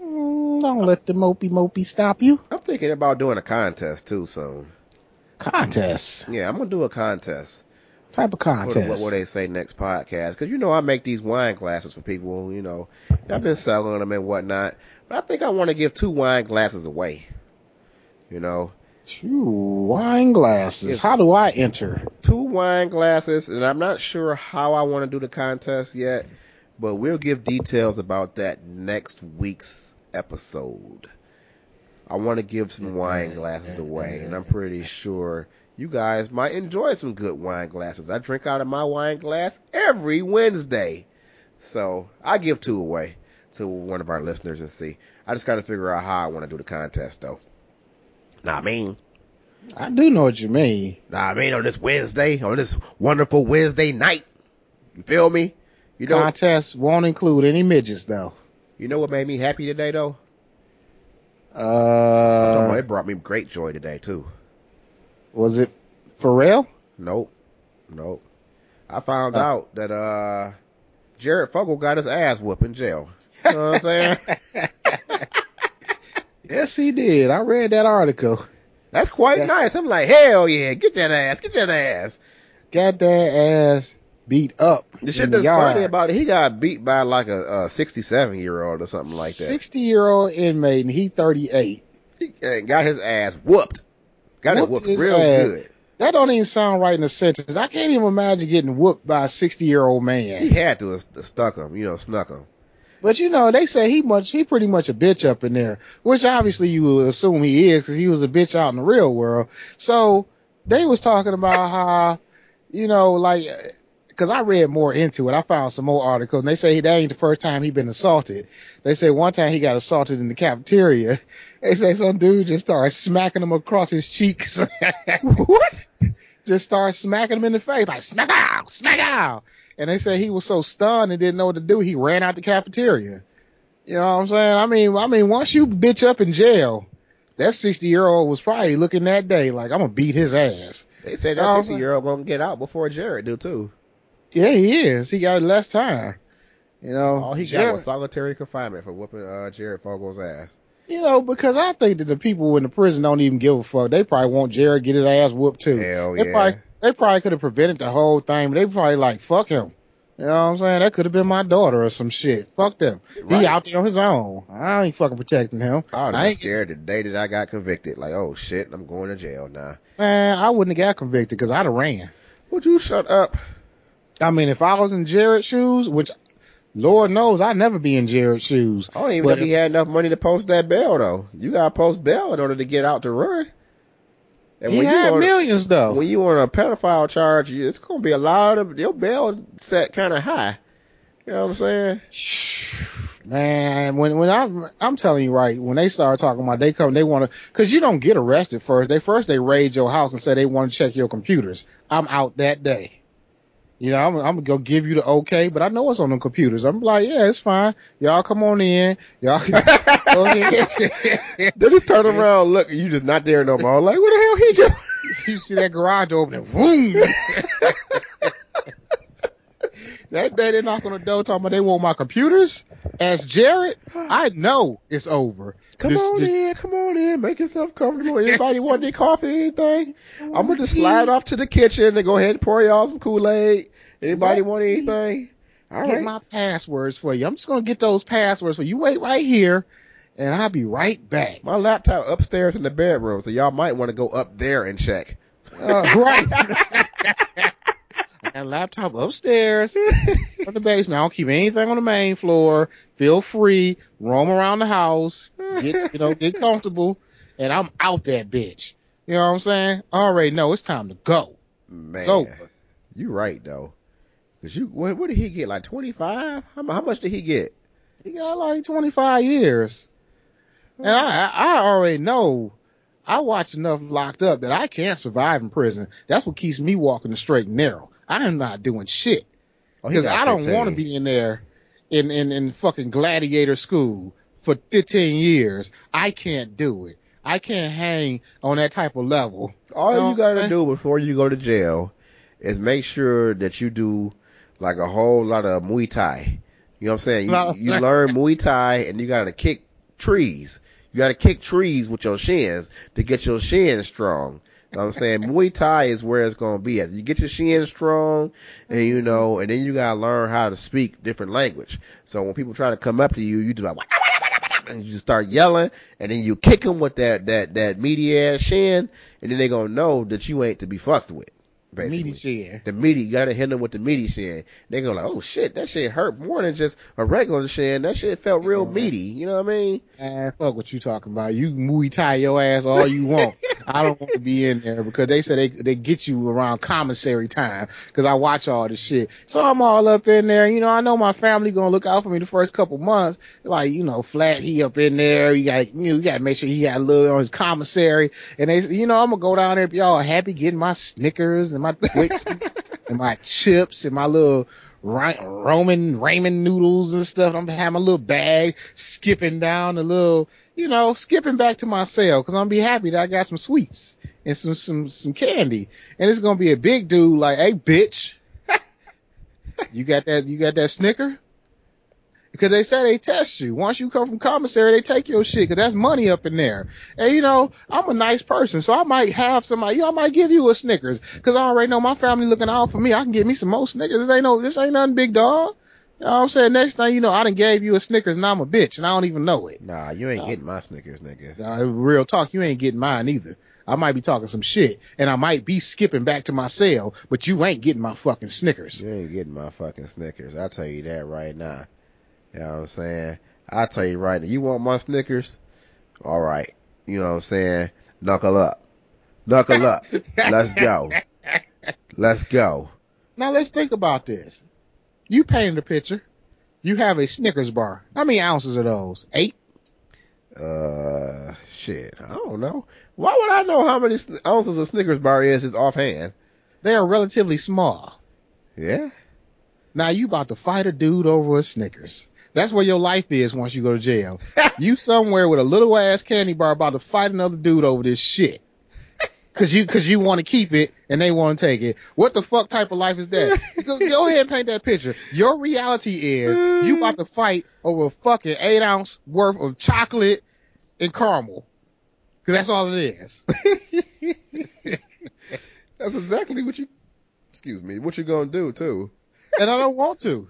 Mm, don't let the mopey mopey stop you. I'm thinking about doing a contest too soon. Contest. Yeah, I'm gonna do a contest. Type of contest. What, what they say next podcast? Because you know I make these wine glasses for people. You know, I've been selling them and whatnot, but I think I want to give two wine glasses away. You know, Two wine glasses. Yes. How do I enter? two wine glasses, and I'm not sure how I want to do the contest yet, but we'll give details about that next week's episode. I want to give some wine glasses away, and I'm pretty sure you guys might enjoy some good wine glasses. I drink out of my wine glass every Wednesday. So I give two away to one of our listeners and see. I just got to figure out how I want to do the contest though. Nah, I mean, I do know what you mean. Nah, I mean on this Wednesday, on this wonderful Wednesday night. You feel me? You know, Contest won't include any midgets though. you know what made me happy today though? Oh, Uh, it brought me great joy today too. was it Pharrell? Nope, nope. I found Uh. out that uh Jared Fogle got his ass whooped in jail. You know what I'm saying? [laughs] Yes, he did. I read that article. That's quite Yeah. nice. I'm like, hell yeah, get that ass, get that ass. Got that ass beat up. The shit that's funny about it, he got beat by like a, a 67 year old or something like that. 60 year old inmate and he 38. He got his ass whooped. Got it Whooped whooped real ass. good. That don't even sound right in a sentence. I can't even imagine getting whooped by a 60 year old man. He had to have stuck him, you know, snuck him. But you know, they say he much, he pretty much a bitch up in there, which obviously you would assume he is because he was a bitch out in the real world. So they was talking about how, you know, like, cause I read more into it. I found some more articles and they say that ain't the first time he been assaulted. They say one time he got assaulted in the cafeteria. [laughs] They say some dude just started smacking him across his cheeks. [laughs] what? Just started smacking him in the face, like smack out, smack out. And they said he was so stunned and didn't know what to do, he ran out the cafeteria. You know what I'm saying? I mean, I mean, once you bitch up in jail, that 60 year old was probably looking that day like, I'm gonna beat his ass. They said that 60 year old gonna get out before Jared do too. Yeah, he is. He got less time. You know, All he got was solitary confinement for whooping uh, Jared Fogle's ass. You know, because I think that the people in the prison don't even give a fuck. They probably want Jared get his ass whooped too. Hell they yeah. probably they probably could have prevented the whole thing. They probably like fuck him. You know what I'm saying? That could have been my daughter or some shit. Fuck them. Right. He out there on his own. I ain't fucking protecting him. I was I ain't- scared the day that I got convicted. Like, oh shit, I'm going to jail now. Man, I wouldn't have got convicted because I'd have ran. Would you shut up? I mean, if I was in Jared's shoes, which Lord knows I'd never be in Jared's shoes. I don't even But know if he had enough money to post that bail though. You gotta post bail in order to get out to run. And he when had you on, millions though. when you on a pedophile charge, it's gonna be a lot of your bail set kind of high. You know what I'm saying? [sighs] Man, when when I I'm telling you right, when they start talking about they come, they want to, cause you don't get arrested first. They first they raid your house and say they want to check your computers. I'm out that day. You know, I'm, I'm gonna go give you the okay, but I know what's on the computers. I'm like, yeah, it's fine. Y'all come on in. Y'all can go ahead. They just turn around, look, you just not there no more. Like, where the hell he go? [laughs] you see that garage opening, boom. [laughs] that day they knock on the door talking about they want my computers. As Jared, [sighs] I know it's over. Come This- on this- in, come on in, make yourself comfortable. [laughs] Anybody want any coffee, anything? I'm gonna just slide off to the kitchen and go ahead and pour y'all some Kool-Aid. Anybody Let want anything? All get right. my passwords for you. I'm just gonna get those passwords for you. Wait right here, and I'll be right back. My laptop upstairs in the bedroom, so y'all might want to go up there and check. Uh, [laughs] right. [laughs] A laptop upstairs [laughs] in the basement. I don't keep anything on the main floor. Feel free, roam around the house, get you know, get comfortable, and I'm out that bitch. You know what I'm saying? I already know it's time to go. Man, over. you right though. Cause you, what, what did he get? Like 25? How, how much did he get? He got like 25 years. And I, I already know I watch enough locked up that I can't survive in prison. That's what keeps me walking the straight and narrow. I am not doing shit Oh, because got I don't want to be in there in, in, in fucking gladiator school for 15 years. I can't do it. I can't hang on that type of level. All No, you gotta I- do before you go to jail is make sure that you do like a whole lot of Muay Thai. You know what I'm saying? You, No. you learn [laughs] Muay Thai and you gotta kick trees. You gotta kick trees with your shins to get your shins strong. What I'm saying? Muay Thai is where it's gonna be. As you get your shin strong and you mm-hmm. know, and then you gotta learn how to speak different language. So when people try to come up to you, you just like, and you just start yelling and then you kick them with that, that, that meaty ass shin and then they gonna know that you ain't to be fucked with. Basically. Meaty shit. The meaty, you gotta hit them with the meaty shin. They go like, oh shit, that shit hurt more than just a regular shin. That shit felt real meaty. You know what I mean? Man, fuck what you talking about. You Muay Thai your ass all you want. [laughs] I don't want to be in there because they say they they get you around commissary time because I watch all this shit. So I'm all up in there. You know, I know my family gonna look out for me the first couple months. Like, you know, flat he up in there. You got you, know, you got to make sure he got a little on his commissary. And they, you know, I'm gonna go down there be all happy getting my Snickers and my Twixes and my chips and my little Roman ramen noodles and stuff. I'm having my little bag, skipping down the little, you know, skipping back to my cell because I'm be happy that I got some sweets and some some some candy. And it's gonna be a big dude like, hey, bitch, [laughs] you got that? You got that Snicker? Because they say they test you. Once you come from commissary, they take your shit because that's money up in there. And you know, I'm a nice person, so I might have somebody. You know, I might give you a Snickers because I already know my family looking out for me. I can get me some more Snickers. This ain't no, this ain't nothing big dog. You know what I'm saying? Next thing you know, I done gave you a Snickers and I'm a bitch and I don't even know it. Nah, you ain't Nah. getting my Snickers, nigga. Uh, real talk, you ain't getting mine either. I might be talking some shit and I might be skipping back to my cell, but you ain't getting my fucking Snickers. You ain't getting my fucking Snickers. I'll tell you that right now. You know what I'm saying? I'll tell you right now. You want my Snickers? All right. You know what I'm saying? Knuckle up. Knuckle up. Let's go. Let's go. Now let's think about this. You painted a picture. You have a Snickers bar. How many ounces are those? Eight? Uh, shit. I don't know. Why would I know how many ounces a Snickers bar is just offhand? They are relatively small. Yeah? Now you about to fight a dude over a Snickers. That's where your life is once you go to jail. [laughs] you somewhere with a little ass candy bar about to fight another dude over this shit. [laughs] Cause you, cause you want to keep it and they want to take it. What the fuck type of life is that? [laughs] go, go ahead and paint that picture. Your reality is you about to fight over a fucking eight ounce worth of chocolate and caramel. Cause that's all it is. That's exactly what you, excuse me, what you gonna do too. and I don't want to.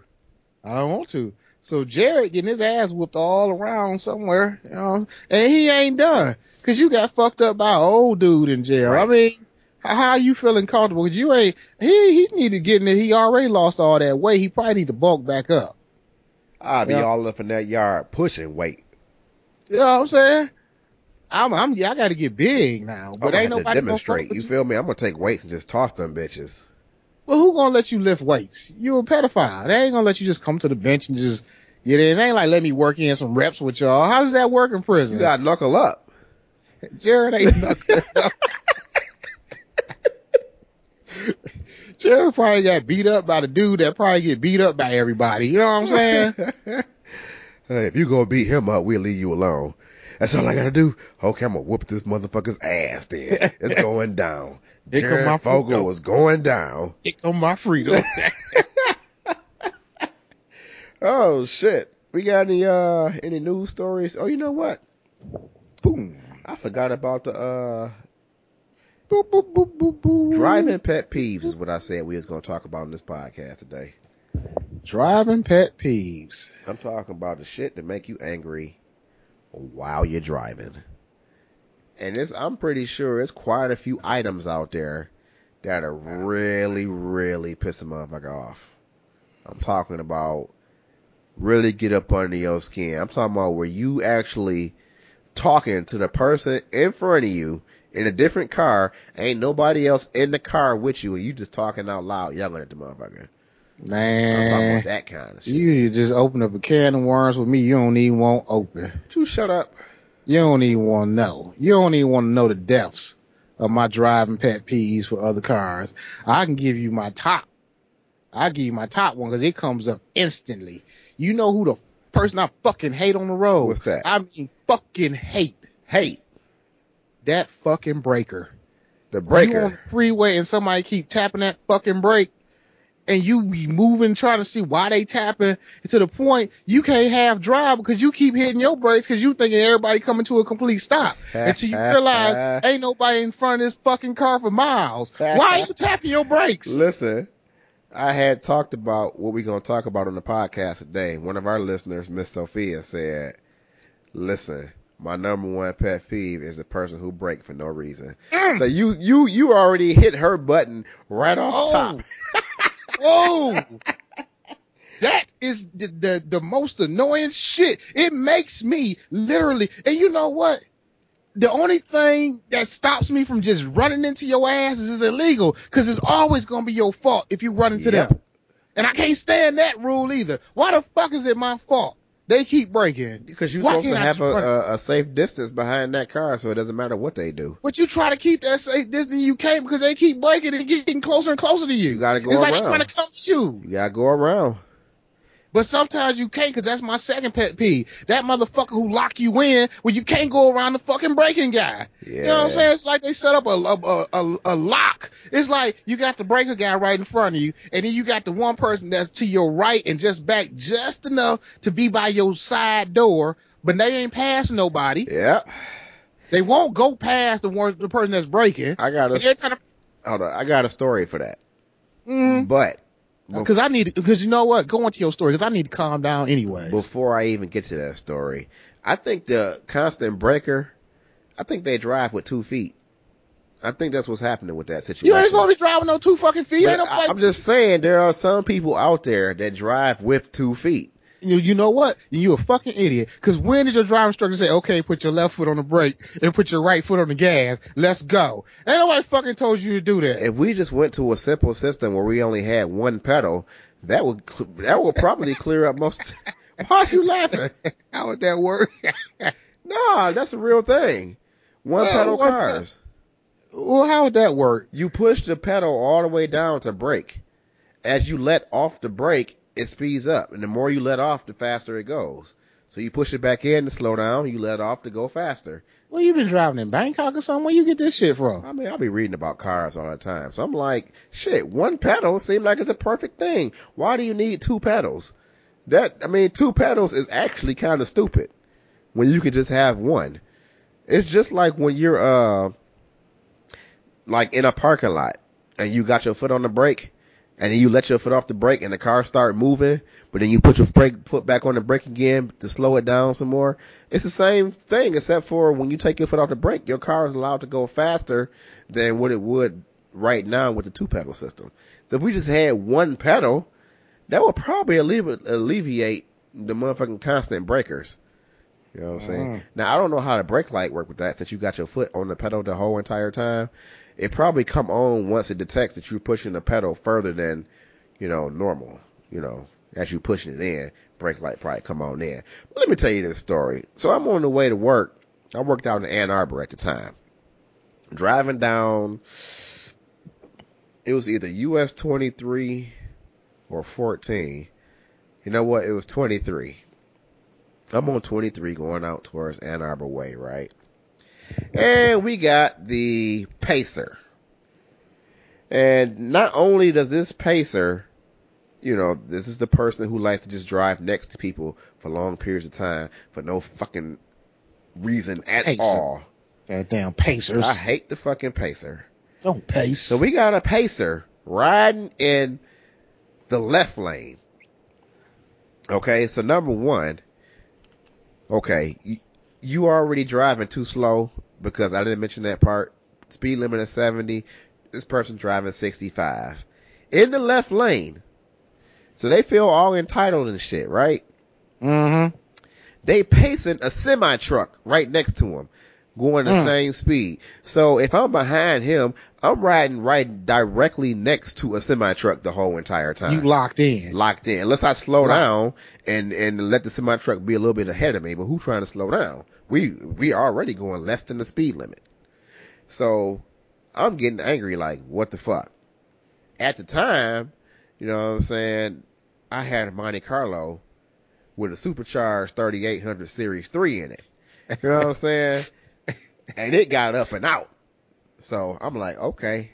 I don't want to. So Jared getting his ass whooped all around somewhere, you know, and he ain't done. Cause you got fucked up by an old dude in jail. Right. I mean, how, how you feeling comfortable? Cause you ain't, he, he need to get in it. He already lost all that weight. He probably need to bulk back up. I'll be Yeah. all up in that yard pushing weight. You know what I'm saying? I'm, I'm, I gotta get big now, But ain't to nobody gonna demonstrate. You feel me? I'm gonna take weights and just toss them bitches. Well, who gonna let you lift weights? You a pedophile. They ain't gonna let you just come to the bench and just in. They ain't like let me work in some reps with y'all. How does that work in prison? You gotta knuckle up. Jared ain't nothing. [laughs] Jared probably got beat up by the dude that probably get beat up by everybody. You know what I'm saying? [laughs] Hey, if you gonna beat him up, we'll leave you alone. That's all I gotta do. Okay, I'm gonna whoop this motherfucker's ass then. It's [laughs] going down. Here come my Jared Fogle freedom. was going down. Here come my freedom. Oh shit. We got any uh any news stories? Oh, you know what? Boom. I forgot about the uh Boop, boop, boop, boop, boop. driving pet peeves is what I said we was gonna talk about in this podcast today. Driving pet peeves. I'm talking about the shit that make you angry while you're driving. And it's, I'm pretty sure it's quite a few items out there that are really, really pissing motherfucker off. I'm talking about really get up under your skin. I'm talking about where you actually talking to the person in front of you in a different car. Ain't nobody else in the car with you and you just talking out loud yelling at the motherfucker. Man, I'm talking about that kind of shit. You just open up a can of worms with me. You don't even want open. you shut up. You don't even want to know. You don't even want to know the depths of my driving pet peeves for other cars. I can give you my top. I give you my top one because it comes up instantly. You know who the person I fucking hate on the road? What's that? I mean fucking hate. Hate That fucking breaker. the breaker. You on the freeway and somebody keep tapping that fucking brake and you be moving trying to see why they tapping to the point you can't have drive because you keep hitting your brakes because you thinking everybody coming to a complete stop [laughs] until you realize ain't nobody in front of this fucking car for miles. Why are you tapping your brakes? Listen, I had talked about what we're going to talk about on the podcast today. One of our listeners, Miss Sophia, said, listen, my number one pet peeve is the person who brake for no reason. Mm. So you, you, you already hit her button right off Oh. top. [laughs] Oh, that is the, the the most annoying shit. It makes me literally, and you know what? The only thing that stops me from just running into your ass is, is illegal because it's always gonna be your fault if you run into Yep. them. And I can't stand that rule either. Why the fuck is it my fault? They keep braking. Because you're Why supposed to have a, a, a safe distance behind that car so it doesn't matter what they do. But you try to keep that safe distance, you can't because they keep braking and getting closer and closer to you. You gotta go it's like they're trying to come to you. You gotta go around. But sometimes you can't because that's my second pet peeve. That motherfucker who lock you in when you can't go around the fucking braking guy. Yeah. You know what I'm saying? It's like they set up a, a, a, a lock. It's like you got the breaker guy right in front of you and then you got the one person that's to your right and just back just enough to be by your side door, but they ain't passing nobody. Yeah. They won't go past the one, the person that's braking. I got a, to... hold on. I got a story for that. mm, But cause I need, cause you know what? Go into your story cause I need to calm down anyway. before I even get to that story, I think the constant breaker, I think they drive with two feet. I think that's what's happening with that situation. you ain't gonna be driving no two fucking feet. But Ain't no I- I'm just saying there are some people out there that drive with two feet. You, you know what? You a fucking idiot. Cause when did your driving instructor say, okay, put your left foot on the brake and put your right foot on the gas. Let's go. Ain't nobody fucking told you to do that. If we just went to a simple system where we only had one pedal, that would that would probably clear up most. [laughs] Why are you laughing? [laughs] How would that work? [laughs] No, that's a real thing. One Well, pedal cars. well, how would that work? You push the pedal all the way down to brake. As you let off the brake, it speeds up, and the more you let off, the faster it goes. So you push it back in to slow down, you let off to go faster. Well, you've been driving in Bangkok or something? Where you get this shit from? I mean, I'll be reading about cars all the time. So I'm like, shit, one pedal seems like it's a perfect thing. Why do you need two pedals? That, I mean, two pedals is actually kind of stupid when you can just have one. It's just like when you're, uh, like in a parking lot and you got your foot on the brake and then you let your foot off the brake and the car start moving, but then you put your brake foot back on the brake again to slow it down some more. It's the same thing except for when you take your foot off the brake, your car is allowed to go faster than what it would right now with the two pedal system. So if we just had one pedal, that would probably alleviate the motherfucking constant breakers. You know what I'm saying? Mm. Now I don't know how the brake light work with that since you got your foot on the pedal the whole entire time it probably come on once it detects that you're pushing the pedal further than, you know, normal, you know, as you pushing it in, brake light probably come on in. But let me tell you this story. So I'm on the way to work. I worked out in Ann Arbor at the time. Driving down, it was either US 23 or 14. You know what? It was 23. I'm on 23 going out towards Ann Arbor Way, right? And we got the Pacer. And not only does this Pacer, you know, this is the person who likes to just drive next to people for long periods of time for no fucking reason at Pacer. all. That damn Pacers. I hate the fucking Pacer. Don't pace. So we got a Pacer riding in the left lane. Okay, so number one, okay, you, you already driving too slow because I didn't mention that part. Speed limit is 70. This person driving 65 in the left lane. So they feel all entitled and shit, right? mm-hmm. They pacing a semi truck right next to him, going the Mm. same speed. So if I'm behind him, I'm riding right directly next to a semi truck the whole entire time. You locked in. locked in. Unless I slow down and and let the semi truck be a little bit ahead of me, but who's trying to slow down? We we already going less than the speed limit. So I'm getting angry like what the fuck. At the time, you know what I'm saying, I had a Monte Carlo with a supercharged 3800 series 3 in it. [laughs] You know what I'm saying? And it got up and out. So I'm like, okay,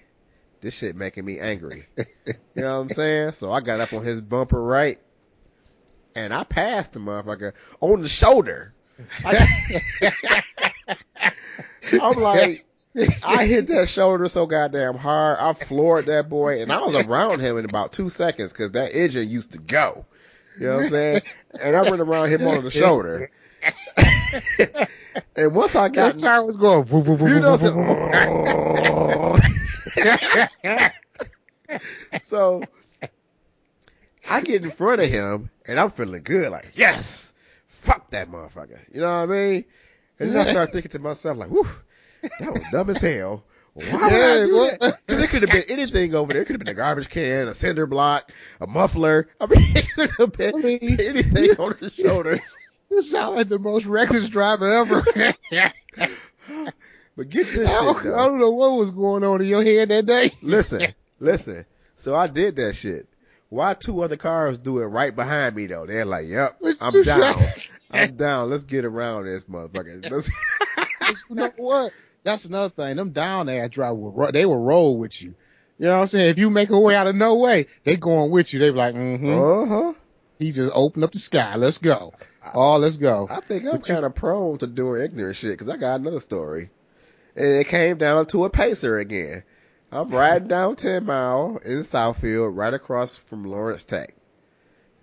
this shit making me angry. [laughs] You know what I'm saying? So I got up on his bumper right and I passed the motherfucker on the shoulder. I, am [laughs] like, I hit that shoulder so goddamn hard. I floored that boy and I was around him in about two seconds because that engine used to go. You know what I'm saying? And I went around him on the shoulder. [laughs] and once I got That was going. Woo, woo, woo, you woo, know, woo, woo, woo. so I get in front of him and I'm feeling good, like, yes, fuck that motherfucker. You know what I mean? And then I start thinking to myself, like, whew, that was dumb as hell. Why would I do that? Cause it could have been anything over there. It could have been a garbage can, a cinder block, a muffler. I mean, [laughs] it could have been anything on the shoulder. You sound like the most reckless driver ever. [laughs] But get this I shit don't, though. I don't know what was going on in your head that day. [laughs] Listen, listen. So I did that shit. Why two other cars do it right behind me though? They're like, "Yep, I'm down. [laughs] I'm down. Let's get around this motherfucker." Let's- you know what? That's another thing. Them down there driver will ro- they will roll with you. You know what I'm saying? If you make a way out of no way, they going with you. They be like, mm-hmm. Uh huh. He just opened up the sky. Let's go. Oh, let's go. I think I'm kind of prone to doing ignorant shit because I got another story, and it came down to a pacer again. I'm riding down 10 Mile in Southfield, right across from Lawrence Tech.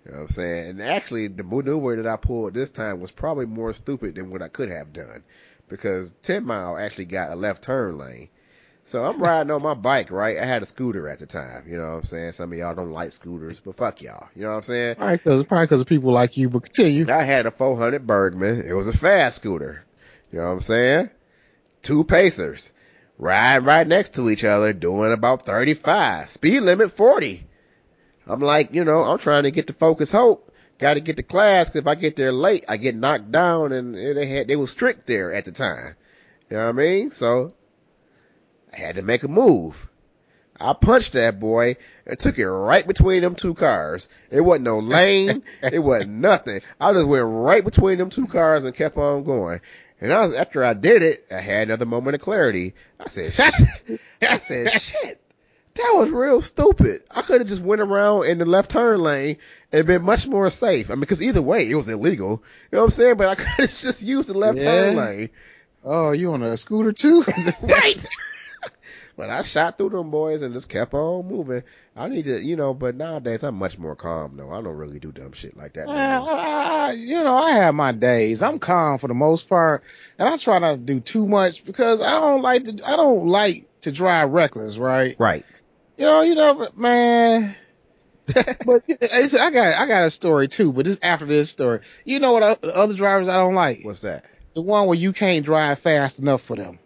You know what I'm saying? And actually, the maneuver that I pulled this time was probably more stupid than what I could have done because 10 Mile actually got a left turn lane. So I'm riding on my bike, right? I had a scooter at the time. You know what I'm saying? Some of y'all don't like scooters, but fuck y'all. You know what I'm saying? All right, cause it's probably cause of people like you, but continue. I had a 400 Burgman. It was a fast scooter. You know what I'm saying? Two Pacers. Riding right next to each other, doing about 35. Speed limit 40. I'm like, you know, I'm trying to get to Focus Hope. Got to get to class 'cause if I get there late, I get knocked down and they had, they were strict there at the time. You know what I mean? So I had to make a move. I punched that boy and took it right between them two cars. It wasn't no lane. [laughs] it wasn't nothing. I just went right between them two cars and kept on going. And I was, after I did it, I had another moment of clarity. I said, shit. [laughs] I said, [laughs] shit. That was real stupid. I could have just went around in the left turn lane and been much more safe. I mean, cause either way, it was illegal. You know what I'm saying? But I could have just used the left Yeah. turn lane. Oh, you on a scooter too? Right. But I shot through them boys and just kept on moving. I need to, you know, but nowadays I'm much more calm though. I don't really do dumb shit like that. more. I- I- you know, I have my days. I'm calm for the most part, and I try not to do too much because I don't like to. I don't like to drive reckless, right? Right. You know, you know, but man. [laughs] but it's, I got I got a story too, but this after this story. You know what uh, o- other drivers I don't like? What's that? The one where you can't drive fast enough for them.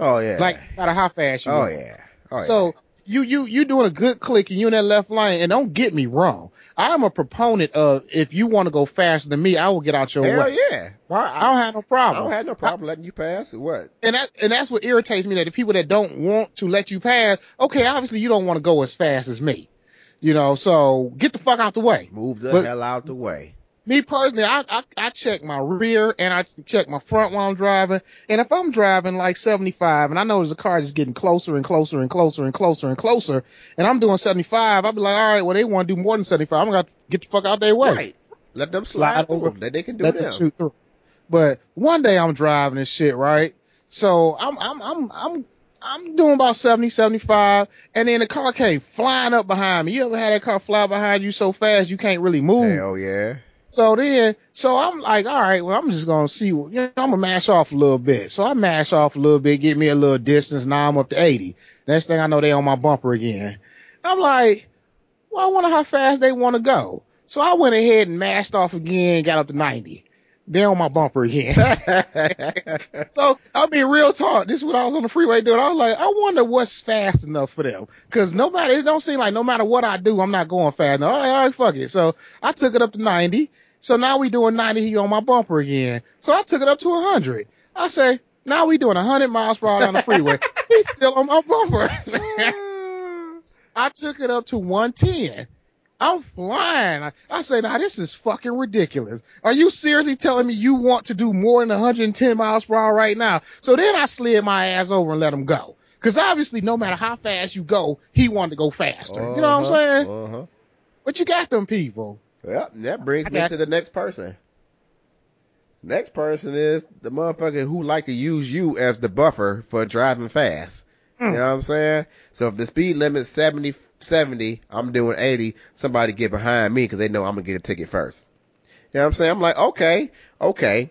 Oh yeah. Like no matter how fast you oh go. yeah. Oh yeah. So you you you doing a good click and you in that left lane, and don't get me wrong. I'm a proponent of if you want to go faster than me, I will get out your yeah. Hell way. yeah. Why? I I, don't have no problem. I don't have no problem letting you pass. or What? and that and that's what irritates me that the people that don't want to let you pass, okay, obviously you don't want to go as fast as me. You know, so get the fuck out the way. Move the But- hell out the way. Me personally, I, I I check my rear and I check my front while I'm driving. And if I'm driving like 75 and I know there's a car just getting closer and closer and closer and closer and closer, and I'm doing 75, I'll be like, all right, well they want to do more than 75. I'm gonna get the fuck out their way. Right. Let them slide, Slide over. them. They can do Let them. them shoot through. But one day I'm driving this shit, right? So I'm I'm I'm I'm I'm doing about 70, 75, and then the car came flying up behind me. You ever had that car fly behind you so fast you can't really move? Hell yeah. So then, so I'm like, all right, well, I'm just gonna see. what- You know, I'm gonna mash off a little bit. So I mash off a little bit, get me a little distance. Now I'm up to 80. Next thing I know, they on my bumper again. I'm like, well, I wonder how fast they want to go. So I went ahead and mashed off again, got up to 90. On my bumper again. [laughs] so I mean, real talk. This is what I was on the freeway doing. I was like, I wonder what's fast enough for them. Cause no matter, it don't seem like no matter what I do, I'm not going fast enough. All right, all right, fuck it. So I took it up to 90. So now we doing 90 here on my bumper again. So I took it up to 100. I say, now we doing 100 miles per hour on the freeway. [laughs] He's still on my bumper. [laughs] I took it up to 110. I'm flying. I, I say, now this is fucking ridiculous. Are you seriously telling me you want to do more than 110 miles per hour right now? So then I slid my ass over and let him go. Cause obviously no matter how fast you go, he wanted to go faster. You know what I'm Uh-huh, saying? Uh-huh. But you got them people. Well, that brings me to the next person. Next person is the motherfucker who like to use you as the buffer for driving fast. You Hmm. know what I'm saying? So if the speed limit's 70, 70, I'm doing 80, somebody get behind me because they know I'm gonna get a ticket first. You know what I'm saying? I'm like, okay, okay.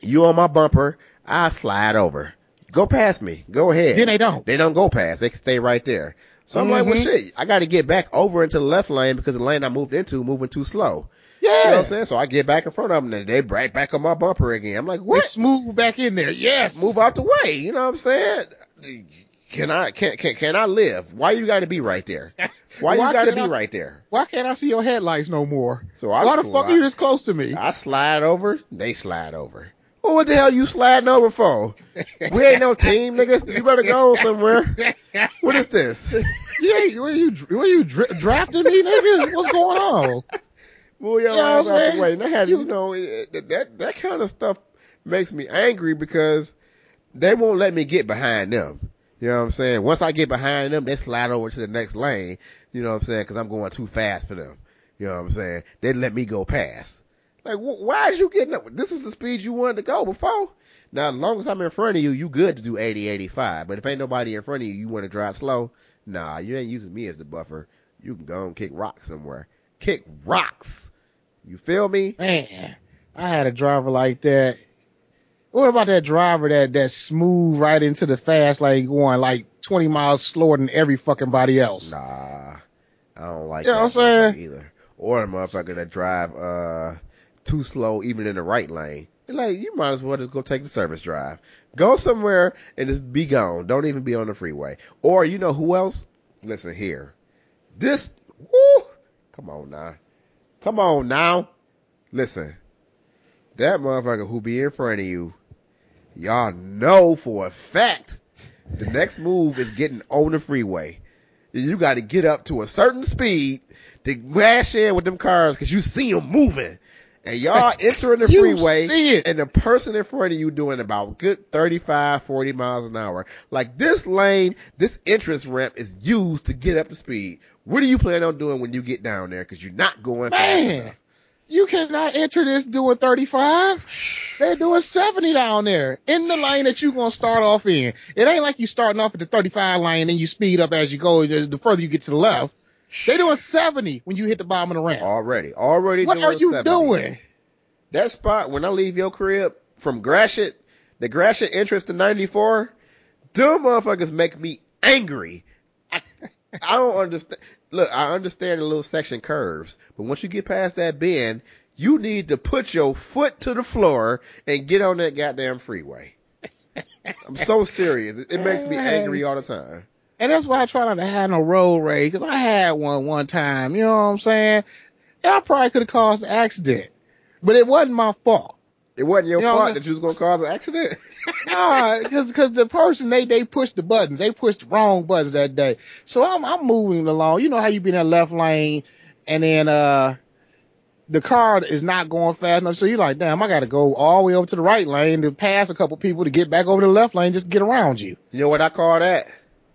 You on my bumper, I slide over. Go past me. Go ahead. Then they don't. They don't go past. They stay right there. So I'm like, well, Mhm. shit, I got to get back over into the left lane because the lane I moved into moving too slow. Yeah. You know what I'm saying? So I get back in front of them and they right back on my bumper again. I'm like, what? smooth back in there. Yes. Move out the way. You know what I'm saying? Can I, can, can, can I live? Why you got to be right there? Why, [laughs] Why you got to be I- right there? Why can't I see your headlights no more? So I Why the fuck are you this close to me? I slide over. They slide over. Well, what the hell you sliding over for? [laughs] We ain't no team, nigga. You better go somewhere. [laughs] What is this? you ain't, were you, were you dra- drafting me, nigga? What's going on? Move your You know what ass out the way. And I had, you You- know, eh, eh, it- it- that that kind of stuff makes me angry because they won't let me get behind them. You know what I'm saying? Once I get behind them, they slide over to the next lane. You know what I'm saying? Because I'm going too fast for them. You know what I'm saying? They let me go past. Like, wh- why is you getting up? This is the speed you wanted to go before. Now, as long as I'm in front of you, you good to do 80, 85. But if ain't nobody in front of you, you want to drive slow. Nah, you ain't using me as the buffer. You can go and kick rocks somewhere. Kick rocks. You feel me? Man, I had a driver like that. What about that driver that that smooth right into the fast lane going like 20 miles slower than every fucking body else? Nah, I don't like You know that what I'm saying? either. Or the motherfucker that drive uh too slow even in the right lane. Like, you might as well just go take the service drive. Go somewhere and just be gone. Don't even be on the freeway. Or you know who else? Listen here. This woo, come on now. Come on now. Listen. That motherfucker who be in front of you, y'all know for a fact the next move is getting on the freeway. you got to get up to a certain speed to mash in with them cars because you see them moving. And y'all [laughs] entering the freeway and the person in front of you doing about good 35, 40 miles an hour. Like this lane, this entrance ramp is used to get up to speed. What are you planning on doing when you get down there? Cause you're not going fast Man, enough. You cannot enter this doing 35. They're doing 70 down there in the lane that you're going to start off in. It ain't like you starting off at the 35 lane and you speed up as you go. The further you get to the left, they doing 70 when you hit the bottom of the ramp. Already, already What are you 70. doing? That spot when I leave your crib from Gratiot, the Gratiot entrance to 94, them motherfuckers make me angry. I, I don't understand. Look, I understand the little section curves, but once you get past that bend, you need to put your foot to the floor and get on that goddamn freeway. [laughs] I'm so serious. It, it makes me angry all the time. And that's why I try not to have no road rage because I had one one time. You know what I'm saying? And I probably could have caused an accident, but it wasn't my fault. It wasn't your You know, fault that you was gonna cause an accident. [laughs] Nah, cause, cause the person, they, they pushed the buttons. They pushed the wrong buttons that day. So I'm, I'm moving along. You know how you be in that left lane and then, uh, the car is not going fast enough. So you're like, damn, I got to go all the way over to the right lane to pass a couple people to get back over to the left lane just to get around you. you know what I call that?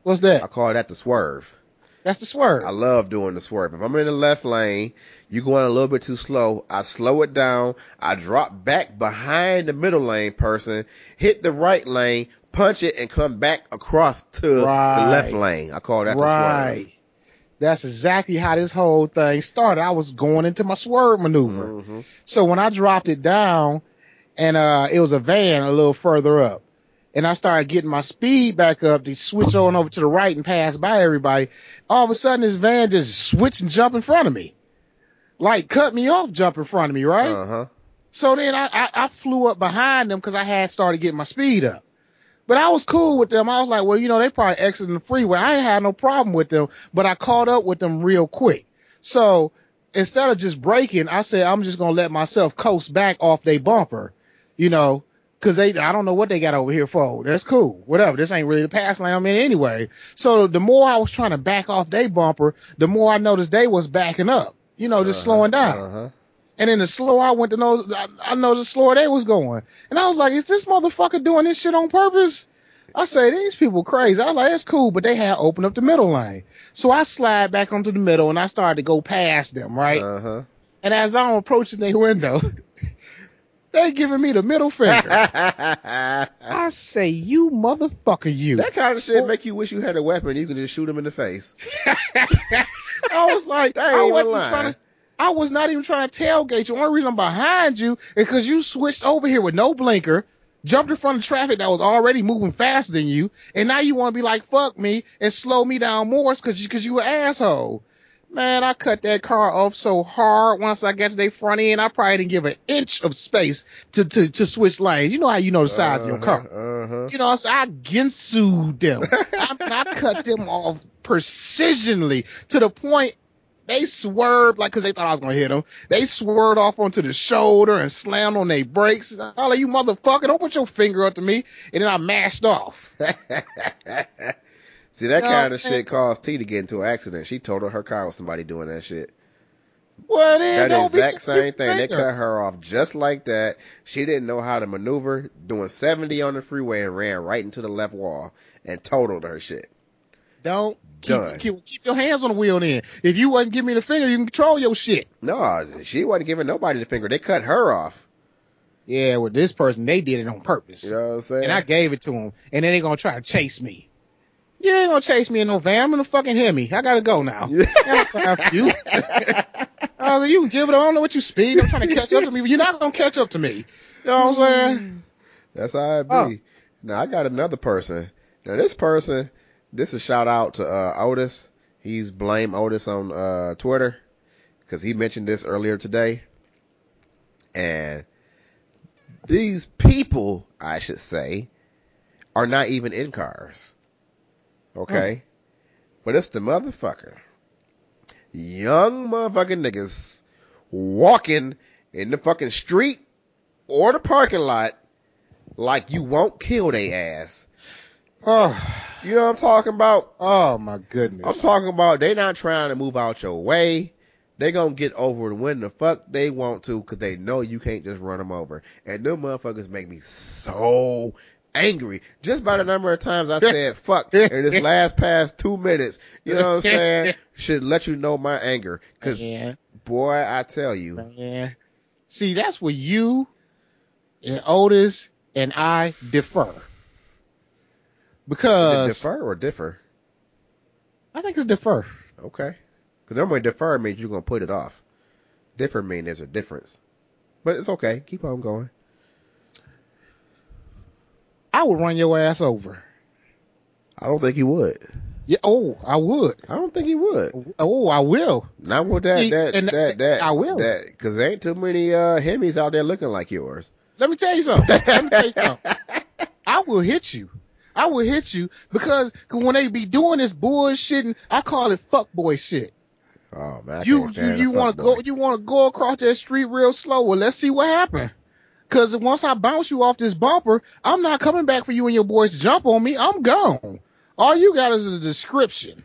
What's that? I call that the swerve. That's the swerve. I love doing the swerve. If I'm in the left lane, you're going a little bit too slow. I slow it down. I drop back behind the middle lane person, hit the right lane, punch it, and come back across to Right. the left lane. I call that the right. swerve. That's exactly how this whole thing started. I was going into my swerve maneuver. hmm So when I dropped it down and, uh, it was a van a little further up and I started getting my speed back up to switch on over to the right and pass by everybody, all of a sudden this van just switched and jumped in front of me. Like cut me off, jump in front of me, right? Uh huh. So then I, I, I flew up behind them because I had started getting my speed up. But I was cool with them. I was like, well, you know, they probably exiting the freeway. I ain't had no problem with them, but I caught up with them real quick. So instead of just braking, I said, I'm just going to let myself coast back off their bumper, you know, cause they, I don't know what they got over here for. That's cool. Whatever. This ain't really the pass lane I'm in anyway. So the more I was trying to back off their bumper, the more I noticed they was backing up, you know, just slowing down. Uh huh. And then the slower I went to know, I, I know the slower they was going. And I was like, is this motherfucker doing this shit on purpose? I say, these people crazy. I was like, it's cool, but they had opened up the middle lane. So I slide back onto the middle and I started to go past them, right? Uh huh. and as I'm approaching their window, [laughs] they giving me the middle finger. [laughs] I say, you motherfucker, you. That kind of shit make you wish you had a weapon. You can just shoot him in the face. [laughs] I was like, I wasn't lying. trying to. I was not even trying to tailgate you. The only reason I'm behind you is because you switched over here with no blinker, jumped in front of traffic that was already moving faster than you, and now you want to be like, fuck me, and slow me down more because you, cause you an asshole. Man, I cut that car off so hard once I got to their front end, I probably didn't give an inch of space to, to, to switch lanes. You know how you know the size of your car. Uh huh. You know, I'm saying? I ginsued them. [laughs] I, mean, I cut them off precisionally to the point they swerved like because they thought I was gonna hit them. They swerved off onto the shoulder and slammed on their brakes. I was like, you motherfucker, don't put your finger up to me. And then I mashed off. [laughs] See, that kind of shit caused T to get into an accident. She totaled her car with somebody doing that shit. Well, then That exact same thing. They cut her off just like that. She didn't know how to maneuver, doing 70 on the freeway and ran right into the left wall and totaled her shit. Don't keep, Done. keep keep your hands on the wheel. Then, if you wasn't giving me the finger, you can control your shit. No, she wasn't giving nobody the finger. They cut her off. Yeah, with this person, they did it on purpose. You know what I'm saying? and I gave it to him, and then they gonna try to chase me. You ain't gonna chase me in no van. I'm gonna fucking hit me. I gotta go now. [laughs] I don't have you. [laughs] I like, you can give it. I don't know what you speed. I'm trying to catch up to me, but you're not gonna catch up to me. You know what I'm saying? That's how it be. Oh. Now I got another person. Now this person, this is shout out to uh, Otis. He's blame Otis on uh, Twitter because he mentioned this earlier today. And these people, I should say, are not even in cars. Okay, but it's the motherfucker, young motherfucking niggas walking in the fucking street or the parking lot like you won't kill they ass. Oh, You know what I'm talking about? oh my goodness. I'm talking about they not trying to move out your way. They gonna get over it when the fuck they want to because they know you can't just run them over. And them motherfuckers make me so angry just by the number of times I said [laughs] fuck in this last past two minutes. You know what I'm saying? [laughs] Should let you know my anger. Cause Man, boy, I tell you, man. See, that's where you and Otis and I differ. it Because defer or differ? I think it's defer. Okay. Cause normally defer means you're gonna put it off. Differ means there's a difference. But it's okay. Keep on going. I would run your ass over. I don't think he would. Yeah. Oh, I would. I don't think he would. Oh, I will. Not with that, See, that, and that, that, I will. That, cause there ain't too many, uh, Hemis out there looking like yours. Let me tell you something. Let me tell you something. I will hit you. I will hit you because when they be doing this bullshitting, I call it fuck boy shit. Oh man, I you you you want to go you want to go across that street real slow. Well, let's see what happened. Cause once I bounce you off this bumper, I'm not coming back for you and your boys to jump on me. I'm gone. All you got is a description.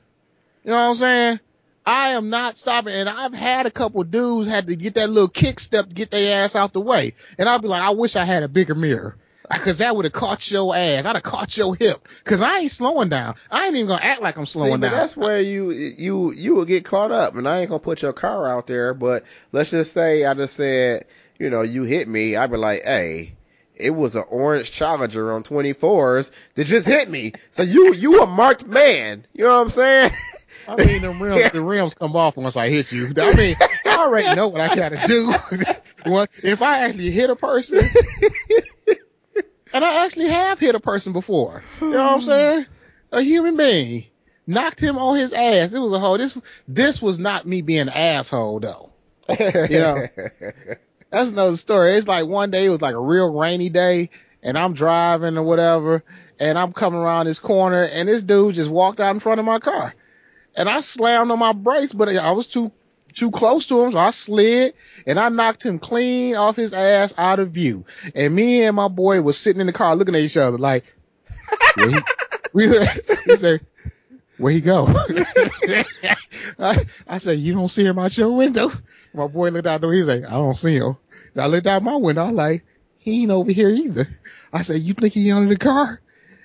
You know what I'm saying? I am not stopping. And I've had a couple dudes had to get that little kick step to get their ass out the way. And I'll be like, I wish I had a bigger mirror. Cause that would have caught your ass. I'd have caught your hip. Cause I ain't slowing down. I ain't even gonna act like I'm slowing but down. that's where you you you will get caught up, and I ain't gonna put your car out there. But let's just say I just said, you know, you hit me. I'd be like, hey, it was an orange Challenger on 24s that just hit me. So you you a marked man. You know what I'm saying? I mean, the rims, the rims come off once I hit you. I mean, I already know what I gotta do. [laughs] If I actually hit a person, and I actually have hit a person before, you know what I'm saying? A human being knocked him on his ass. It was a whole. This this was not me being an asshole though. [laughs] You know, that's another story. It's like one day it was like a real rainy day, and I'm driving or whatever, and I'm coming around this corner, and this dude just walked out in front of my car, and I slammed on my brakes, but I was too too close to him, so I slid and I knocked him clean off his ass out of view. And me and my boy was sitting in the car looking at each other like, [laughs] where he, [laughs] we, [laughs] he said, where he go? I, I said, you don't see him out your window. My boy looked out the window. He's like, I don't see him. And I looked out my window. I'm like, he ain't over here either. I said, you think he under the car?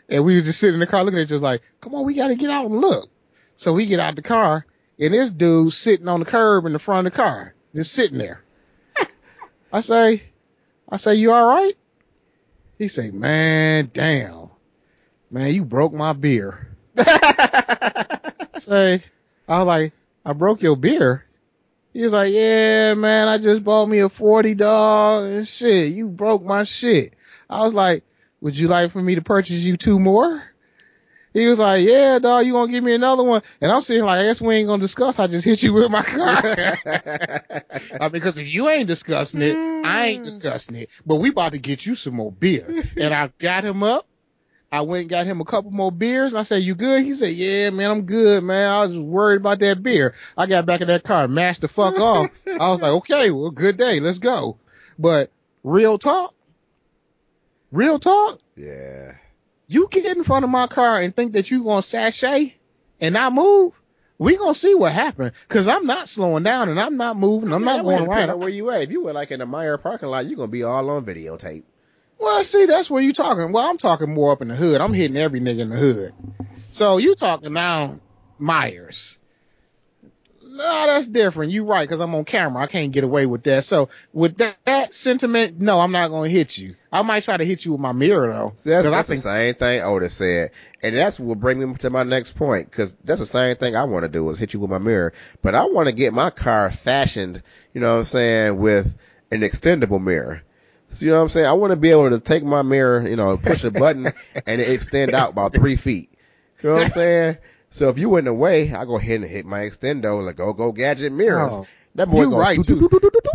And we were just sitting in the car looking at each other like, come on, we got to get out and look. So we get out the car and this dude sitting on the curb in the front of the car, just sitting there. I say, I say, you all right? He say, man, damn, man, you broke my beer. [laughs] I say, I was like, I broke your beer. He was like, yeah, man, I just bought me a 40 dog and shit. You broke my shit. I was like, would you like for me to purchase you two more? He was like, yeah, dog, you gonna give me another one? And I'm sitting like, I guess we ain't gonna discuss. I just hit you with my car. [laughs] I mean, because if you ain't discussing it, I ain't mm. discussing it. But we about to get you some more beer. And I got him up. I went and got him a couple more beers. I said, you good? He said, yeah, man, I'm good, man. I was worried about that beer. I got back in that car, mashed the fuck off. I was like, okay, well, good day. Let's go. But real talk, real talk, yeah. you get in front of my car and think that you gonna sashay and not move, we gonna see what happened. Cause I'm not slowing down and I'm not moving. I'm Man, not going right. Where you at? If you were like in a Meijer parking lot, you're gonna be all on videotape. Well, see, that's where you're talking. Well, I'm talking more up in the hood. I'm hitting every nigga in the hood. So you talking now Meijers. No, that's different. You right, cause I'm on camera. I can't get away with that. So with that, that sentiment, no, I'm not gonna hit you. I might try to hit you with my mirror though. That's, that's the same thing Otis said. And that's what bring me to my next point. Cause that's the same thing I want to do is hit you with my mirror. But I want to get my car fashioned, you know what I'm saying, with an extendable mirror. So, you know what I'm saying? I want to be able to take my mirror, you know, push a button [laughs] and it extend out about three feet. You know what I'm [laughs] saying? So if you went away, I go ahead and hit my extendo, like go go gadget mirrors. Oh, that boy you right too.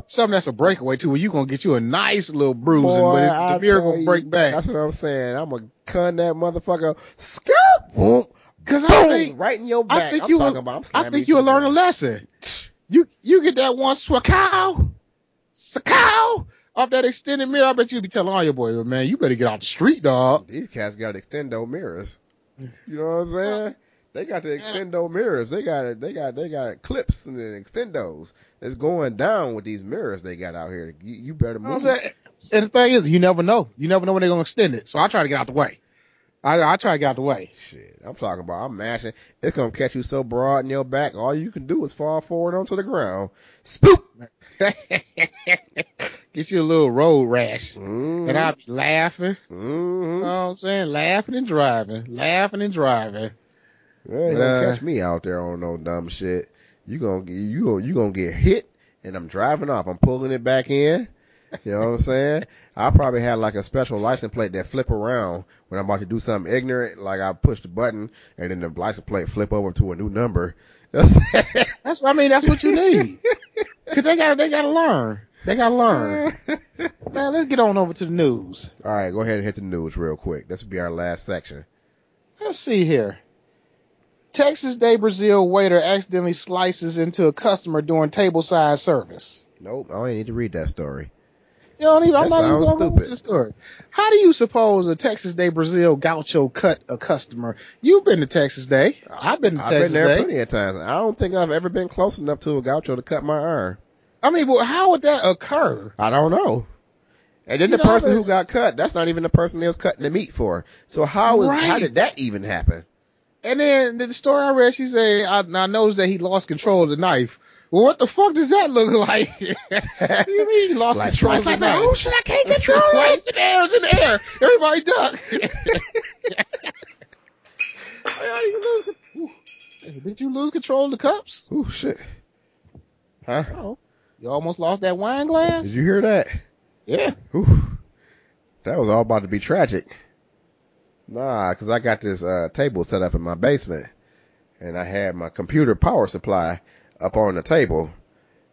Something that's a breakaway too, where you gonna get you a nice little bruising, Boy, but it's, I the mirror gonna you, break back. That's what I'm saying. I'm gonna con that motherfucker. Skirt, boom, Cause I boom, think, right in your back. I think I'm you talking will, about. I think you you'll learn a lesson. [sniffs] You, you get that one swakaw, swakaw off that extended mirror. I bet you'll be telling all your boys, man, you better get out the street, dog. These cats got extendo mirrors. You know what I'm saying? They got the extendo mirrors. They got it. They got they got clips and then extendos. It's going down with these mirrors they got out here. You, you better You know move. And the thing is, you never know. You never know when they're gonna extend it. So I try to get out the way. I, I try to get out the way. Shit, I'm talking about. I'm mashing. It's gonna catch you so broad in your back. All you can do is fall forward onto the ground. Spoop. [laughs] Get you a little road rash. Mm-hmm. And I'll be laughing. You mm-hmm. know what I'm saying? Laughing and driving. Laughing and driving. You ain't But, gonna uh, catch me out there on no dumb shit. You gonna get you gonna you gonna get hit, and I'm driving off. I'm pulling it back in. You know what I'm saying? I probably had like a special license plate that flip around when I'm about to do something ignorant. Like I push the button, and then the license plate flip over to a new number. That's what I mean. That's what you need. [laughs] Cause they gotta, they gotta learn. They gotta learn. [laughs] Man, let's get on over to the news. All right, go ahead and hit the news real quick. This will be our last section. Let's see here. Texas de Brazil waiter accidentally slices into a customer during table side service. Nope, I don't need to read that story. You don't even, I'm That not even going to stupid. the story. How do you suppose a Texas de Brazil gaucho cut a customer? You've been to Texas Day. I've been to I've been Texas there Day. plenty of times. I don't think I've ever been close enough to a gaucho to cut my arm. I mean, well, how would that occur? I don't know. And then You the know, person who got cut, that's not even the person they was cutting the meat for. So how is how did that even happen? And then the story I read, she said, I, I noticed that he lost control of the knife. Well, what the fuck does that look [laughs] like? [laughs] you mean he lost Like, control of the like, oh shit, I can't control Right, it. it's in the air, it's in the air. Everybody duck. How you lose con- Ooh. Hey, Did you lose control of the cups? Oh shit. Huh? Oh. You almost lost that wine glass? Did you hear that? Yeah. Whew. That was all about to be tragic. Nah, cause I got this, uh, table set up in my basement and I had my computer power supply up on the table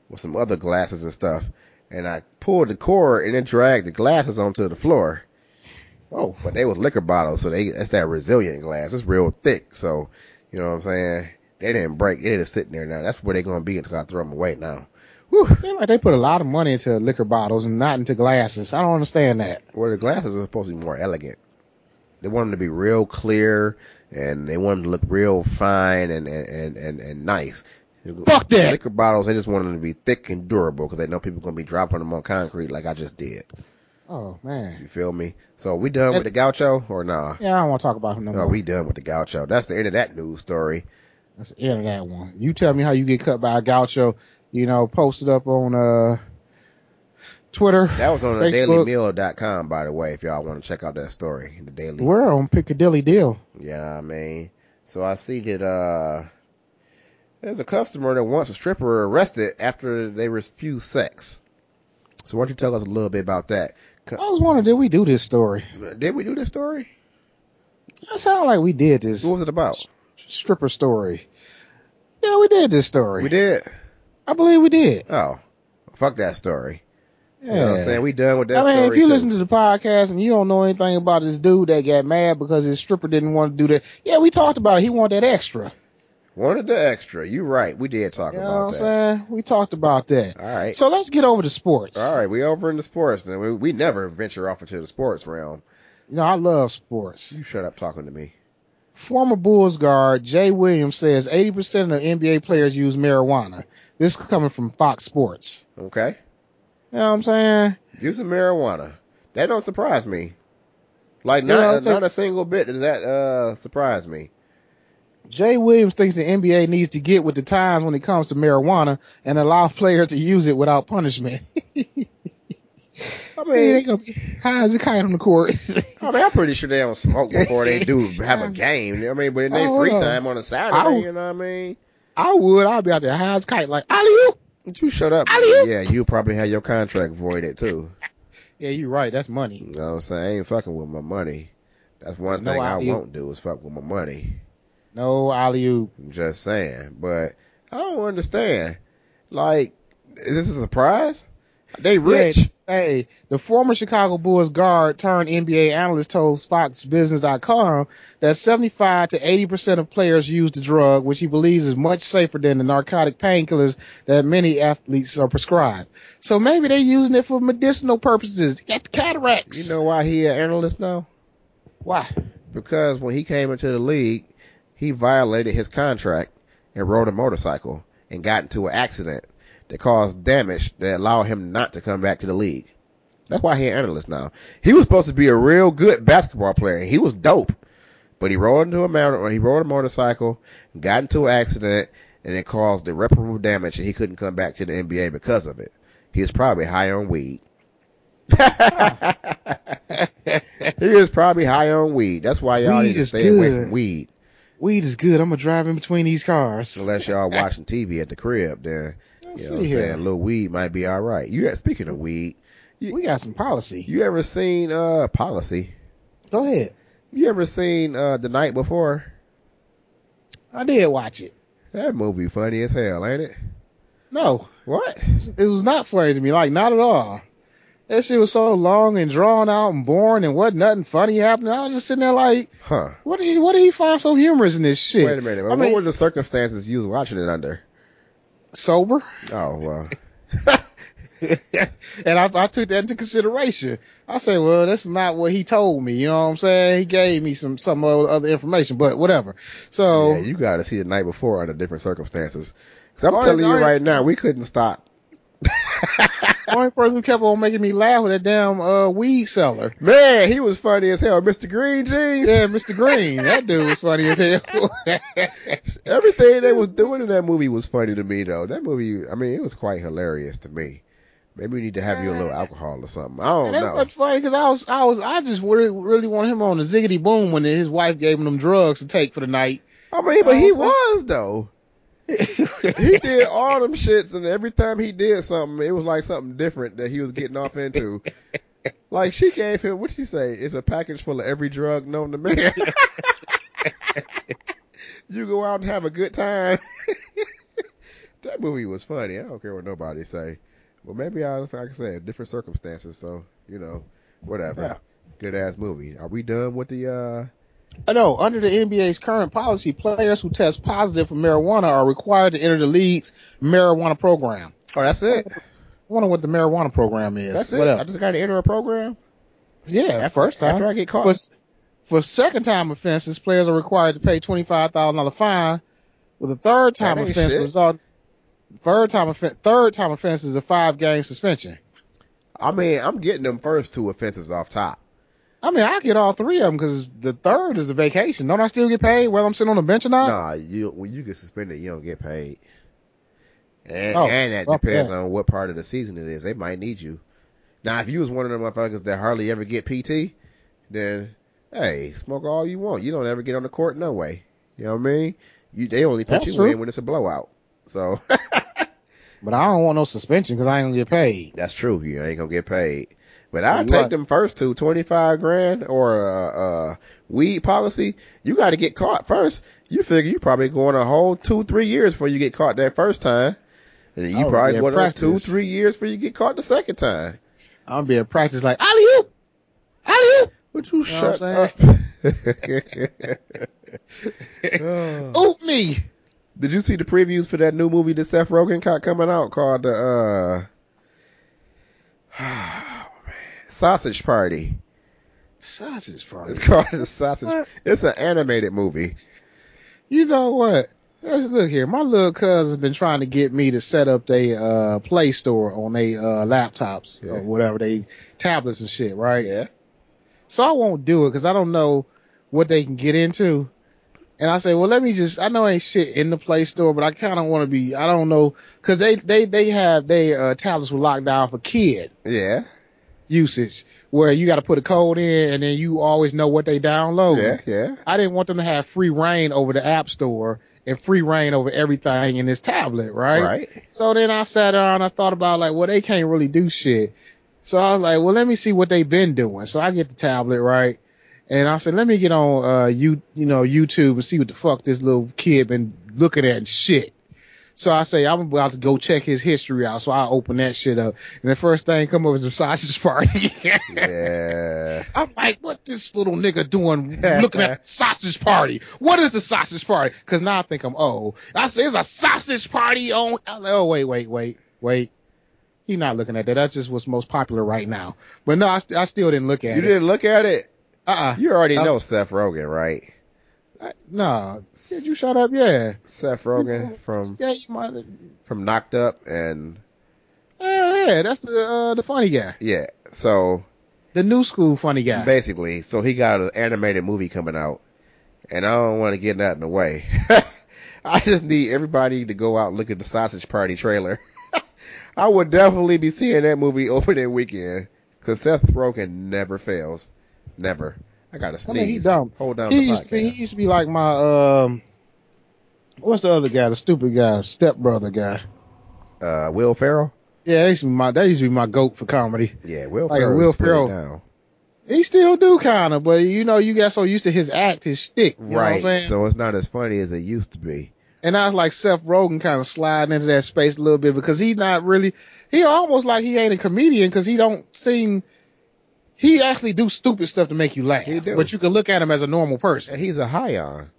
with some other glasses and stuff. And I pulled the cord and it dragged the glasses onto the floor. Oh. But they was liquor bottles, so they, that's that resilient glass. It's real thick. So, you know what I'm saying? They didn't break. They're just sitting there now. That's where they're going to be until I throw them away now. Whew. Seems like they put a lot of money into liquor bottles and not into glasses. I don't understand that. Well, the glasses are supposed to be more elegant. They want them to be real clear and they want them to look real fine and, and, and, and, and nice. Fuck that. Liquor bottles, they just want them to be thick and durable because they know people going to be dropping them on concrete like I just did. Oh man. You feel me? So we done with the gaucho or nah? Yeah, I don't want to talk about him no No, more. we done with the gaucho. That's the end of that news story. That's the end of that one. You tell me how you get cut by a gaucho. You know, posted up on uh Twitter. That was on the dailymeal.com, by the way, if y'all want to check out that story. The daily. We're on Piccadilly Deal. Yeah, I mean. So I see that, uh, there's a customer that wants a stripper arrested after they refuse sex. So why don't you tell us a little bit about that? I was wondering, did we do this story? Did we do this story? It sounded like we did this What was it about? stripper story. Yeah, we did this story. We did. I believe we did. Oh, fuck that story. Yeah. You know what I'm saying? We done with that I mean, if you too. listen to the podcast and you don't know anything about this dude that got mad because his stripper didn't want to do that, yeah, we talked about it. He wanted that extra. Wanted the extra. You right. We did talk You know about what I'm that. saying? We talked about that. All right. So let's get over to sports. All right. We over in the sports. Now. We, we never venture off into the sports realm. You know, I love sports. You shut up talking to me. Former Bulls guard Jay Williams says 80% of NBA players use marijuana. This is coming from Fox Sports. Okay. You know what I'm saying? Using marijuana. That don't surprise me. Like You know not not a single bit does that uh surprise me. Jay Williams thinks the NBA needs to get with the times when it comes to marijuana and allow players to use it without punishment. [laughs] I mean, they gonna be high as a kite on the court. [laughs] I mean, I'm pretty sure they don't smoke [laughs] before they do have a game. I mean, but in their free time on a Saturday, you know what I mean? I would. I'd be out there high as a kite, like alley But you shut up. Alley-oop. Yeah, you probably have your contract voided too. Yeah, you're right. That's money. You know what I'm saying? I ain't fucking with my money. That's one No thing I won't do is fuck with my money. No alley oop. Just saying. But I don't understand. Like, is this a surprise? They rich. Hey, the former Chicago Bulls guard turned NBA analyst told FoxBusiness.com that 75 to 80 percent of players use the drug, which he believes is much safer than the narcotic painkillers that many athletes are prescribed. So maybe they're using it for medicinal purposes. They got the cataracts. You know why he an analyst now? why? because when he came into the league, he violated his contract and rode a motorcycle and got into an accident that caused damage that allowed him not to come back to the league. That's why he's an analyst now. He was supposed to be a real good basketball player. He was dope, but he rode into a motor, he rode a motorcycle, got into an accident, and it caused irreparable damage, and he couldn't come back to the NBA because of it. He was probably high on weed. [laughs] he was probably high on weed. That's why y'all Weed need to stay away from weed. Weed is good. I'm gonna drive in between these cars. Unless y'all watching TV at the crib, then you know what I'm here. saying. A little weed might be all right. You speaking of weed, We got some policy. you ever seen uh Policy? Go ahead. You ever seen uh The Night Before? I did watch it. That movie funny as hell, ain't it? No, What? it was not funny to me. Like not at all. That shit was so long and drawn out and boring and wasn't nothing funny happening. I was just sitting there like, Huh. what did he, what did he find so humorous in this shit? Wait a minute. I what mean- were the circumstances you was watching it under? Sober. Oh well. [laughs] and I, I took that into consideration. I said, well, that's not what he told me. You know what I'm saying? He gave me some, some other information, but whatever. So yeah, you got to see the night before under different circumstances. Cause I'm telling you right now, we couldn't stop. The [laughs] only person who kept on making me laugh was that damn, uh, weed seller. Man, he was funny as hell. Mr. Green Jeans. Yeah, Mr. Green. That dude was funny as hell. [laughs] Everything they was doing in that movie was funny to me though. That movie, I mean, it was quite hilarious to me. Maybe we need to have you a little alcohol or something. I don't know. was funny because I was, I was, I just really, really want him on the ziggity boom when his wife gave him them drugs to take for the night. I mean, but he was though. [laughs] He did all them shits, and every time he did something, it was like something different that he was getting off into. Like she gave him, what she say? It's a package full of every drug known to man. [laughs] you go out and have a good time. [laughs] that movie was funny. I don't care what nobody say. Well, maybe I, like I said, different circumstances. So you know, whatever. Yeah. Good ass movie. Are we done with the? uh Uh, I know, under the NBA's current policy, players who test positive for marijuana are required to enter the league's marijuana program. Oh, that's it. I wonder what the marijuana program is. That's What it. else? I just got to enter a program. Yeah, first time. after I get caught. For, for second time offenses, players are required to pay twenty five thousand dollar fine. With a third time offense, shit. result third time offense third time offense is a five game suspension. I mean, I'm getting them first two offenses off top. I mean, I get all three of them because the third is a vacation. Don't I still get paid whether I'm sitting on the bench or not? Nah, you when you get suspended, you don't get paid. And, Oh, and that well, depends yeah. on what part of the season it is. They might need you. Now, if you was one of them motherfuckers that hardly ever get PT, then hey, smoke all you want. You don't ever get on the court no way. You know what I mean? You they only put That's you true. in when it's a blowout. So [laughs] But I don't want no suspension because I ain't gonna get paid. that's true. You ain't gonna get paid. But I'll take right. them first two, 25 grand or uh, uh, weed policy. You got to get caught first. You figure you probably going a whole two, three years before you get caught that first time. And you Oh, probably going on two, three years before you get caught the second time. I'm gonna be in practice like alley oop, alley oop. Would you know shut what up? [laughs] Oop me. Did you see the previews for that new movie that Seth Rogen got coming out called the uh, [sighs] Sausage Party? Sausage party. It's called the Sausage. What? It's an animated movie. You know what? Let's look here. My little cousin's been trying to get me to set up their uh, Play Store on their uh, laptops Yeah. or whatever, they tablets and shit, right? Yeah. So I won't do it because I don't know what they can get into. And I say, well, let me just, I know ain't shit in the Play Store, but I kind of want to be, I don't know, cause they, they, they have their uh, tablets were locked down for kid Yeah. Usage where you got to put a code in and then you always know what they download. Yeah. Yeah. I didn't want them to have free reign over the app store and free reign over everything in this tablet, right? Right. So then I sat down and I thought about like, well, they can't really do shit. So I was like, well, let me see what they've been doing. So I get the tablet, right? And I said, let me get on, uh, you, you know, YouTube and see what the fuck this little kid been looking at and shit. So I say, I'm about to go check his history out. So I open that shit up and the first thing come up is a sausage party. [laughs] Yeah. I'm like, what this little nigga doing looking at [laughs] sausage party? What is the sausage party? Cause now I think I'm old. I say, it's a sausage party on, like, oh, wait, wait, wait, wait. He not looking at that. That's just what's most popular right now. But no, I, st- I still didn't look at You it. You didn't look at it. Uh-uh. You already Uh, know Seth Rogen, right? No. Did you shut up? Yeah. Seth Rogen from Yeah, you might. from Knocked Up and Yeah, yeah. That's the uh, the funny guy, yeah. So the new school funny guy. basically, so he got an animated movie coming out, and I don't want to get that in the way. [laughs] I just need everybody to go out and look at the Sausage Party trailer. [laughs] I would definitely be seeing that movie [laughs] opening weekend because Seth Rogen never fails, never. I gotta I mean, he dumb. Hold down He the used to be. He used to be like my um. What's the other guy? The stupid guy, stepbrother guy. Uh, Will Ferrell. Yeah, that used to be my. That used to be my goat for comedy. Yeah, Will Like Ferrell. Will Ferrell. He still do kind of, but you know, you got so used to his act, his shtick. You know what I'm Right. saying? So it's not as funny as it used to be. And I was like Seth Rogen kind of sliding into that space a little bit because he's not really, he almost like he ain't a comedian because he don't seem, he actually do stupid stuff to make you laugh. He do. But you can look at him as a normal person. And he's a high on.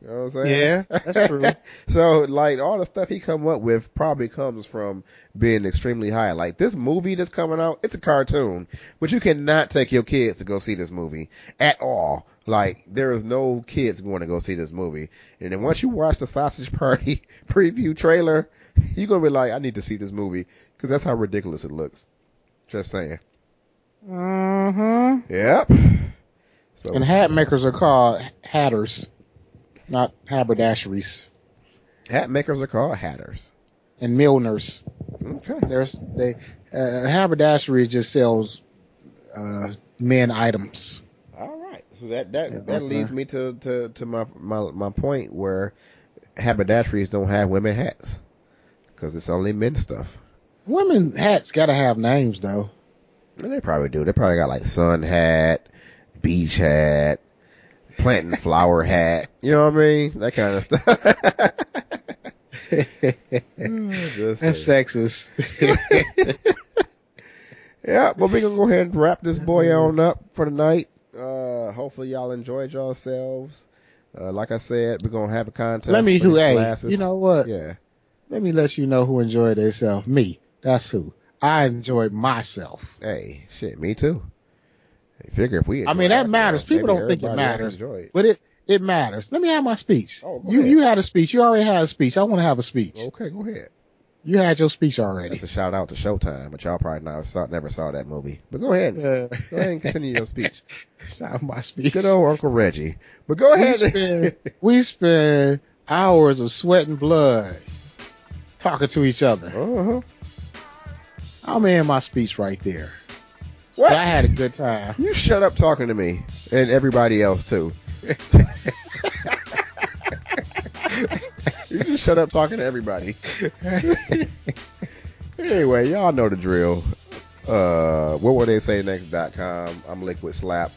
You know what I'm saying? Yeah, [laughs] that's true. [laughs] so like all the stuff he come up with probably comes from being extremely high. Like this movie that's coming out, it's a cartoon, but you cannot take your kids to go see this movie at all. Like there is no kids going to go see this movie. And then once you watch the Sausage Party [laughs] preview trailer, you're gonna be like, I need to see this movie because that's how ridiculous it looks. Just saying. Mm-hmm. Yep. So And hat makers are called hatters, not haberdasheries hat makers are called hatters. and milliners. Okay. There's they uh, haberdashery just sells uh, men items. All right. So that that Yeah, that leads me to, to, to my, my my point where haberdasheries don't have women hats because it's only men stuff. Women hats gotta have names though. They probably do. They probably got like sun hat, beach hat, planting flower hat. You know what I mean? That kind of stuff. [laughs] That's sexist. [laughs] Yeah, but we're gonna go ahead and wrap this boy on up for the night. Uh, hopefully y'all enjoyed yourselves. Uh, like I said, we're gonna have a contest. Let me who hey, you know what? Yeah. Let me let you know who enjoyed themselves. Me. That's who. I enjoyed myself. Hey, shit, me too. Hey, figure if we. I mean, that matters. People don't think it matters. enjoy it. But it it matters. Let me have my speech. Oh, go you ahead. you had a speech. You already had a speech. I want to have a speech. Okay, go ahead. You had your speech already. That's a shout out to Showtime, but y'all probably not saw, never saw that movie. But go ahead, Uh, go ahead and continue your speech. [laughs] Sound my speech. Good old Uncle Reggie. But go ahead. we spend [laughs] we spend hours of sweat and blood talking to each other. uh-huh. I'm in my speech right there. What? But I had a good time. You shut up talking to me and everybody else too. [laughs] you just shut up talking to everybody. anyway, y'all know the drill. Uh, what will they say next.com. I'm Liquid Slap.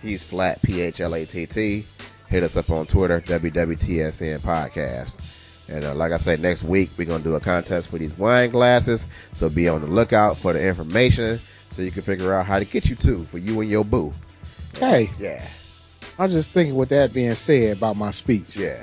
He's Phlatt, P H L A T T. Hit us up on Twitter, WWTSN Podcast. And uh, like I said, next week we're going to do a contest for these wine glasses. So be on the lookout for the information so you can figure out how to get you two for you and your boo. Hey, Yeah, I'm just thinking with that being said about my speech. yeah.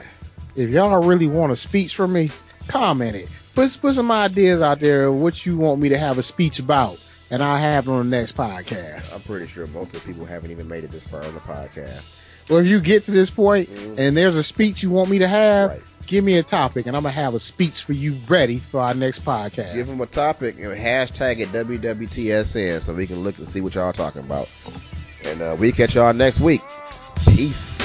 If y'all really want a speech from me, comment it. Put, put some ideas out there of what you want me to have a speech about, and I'll have it on the next podcast. I'm pretty sure most of the people haven't even made it this far on the podcast. Well, if you get to this point Mhm. and there's a speech you want me to have, Right. give me a topic, and I'm gonna have a speech for you ready for our next podcast. Give them a topic and hashtag it WWTSN so we can look and see what y'all talking about. And uh, we catch y'all next week. Peace.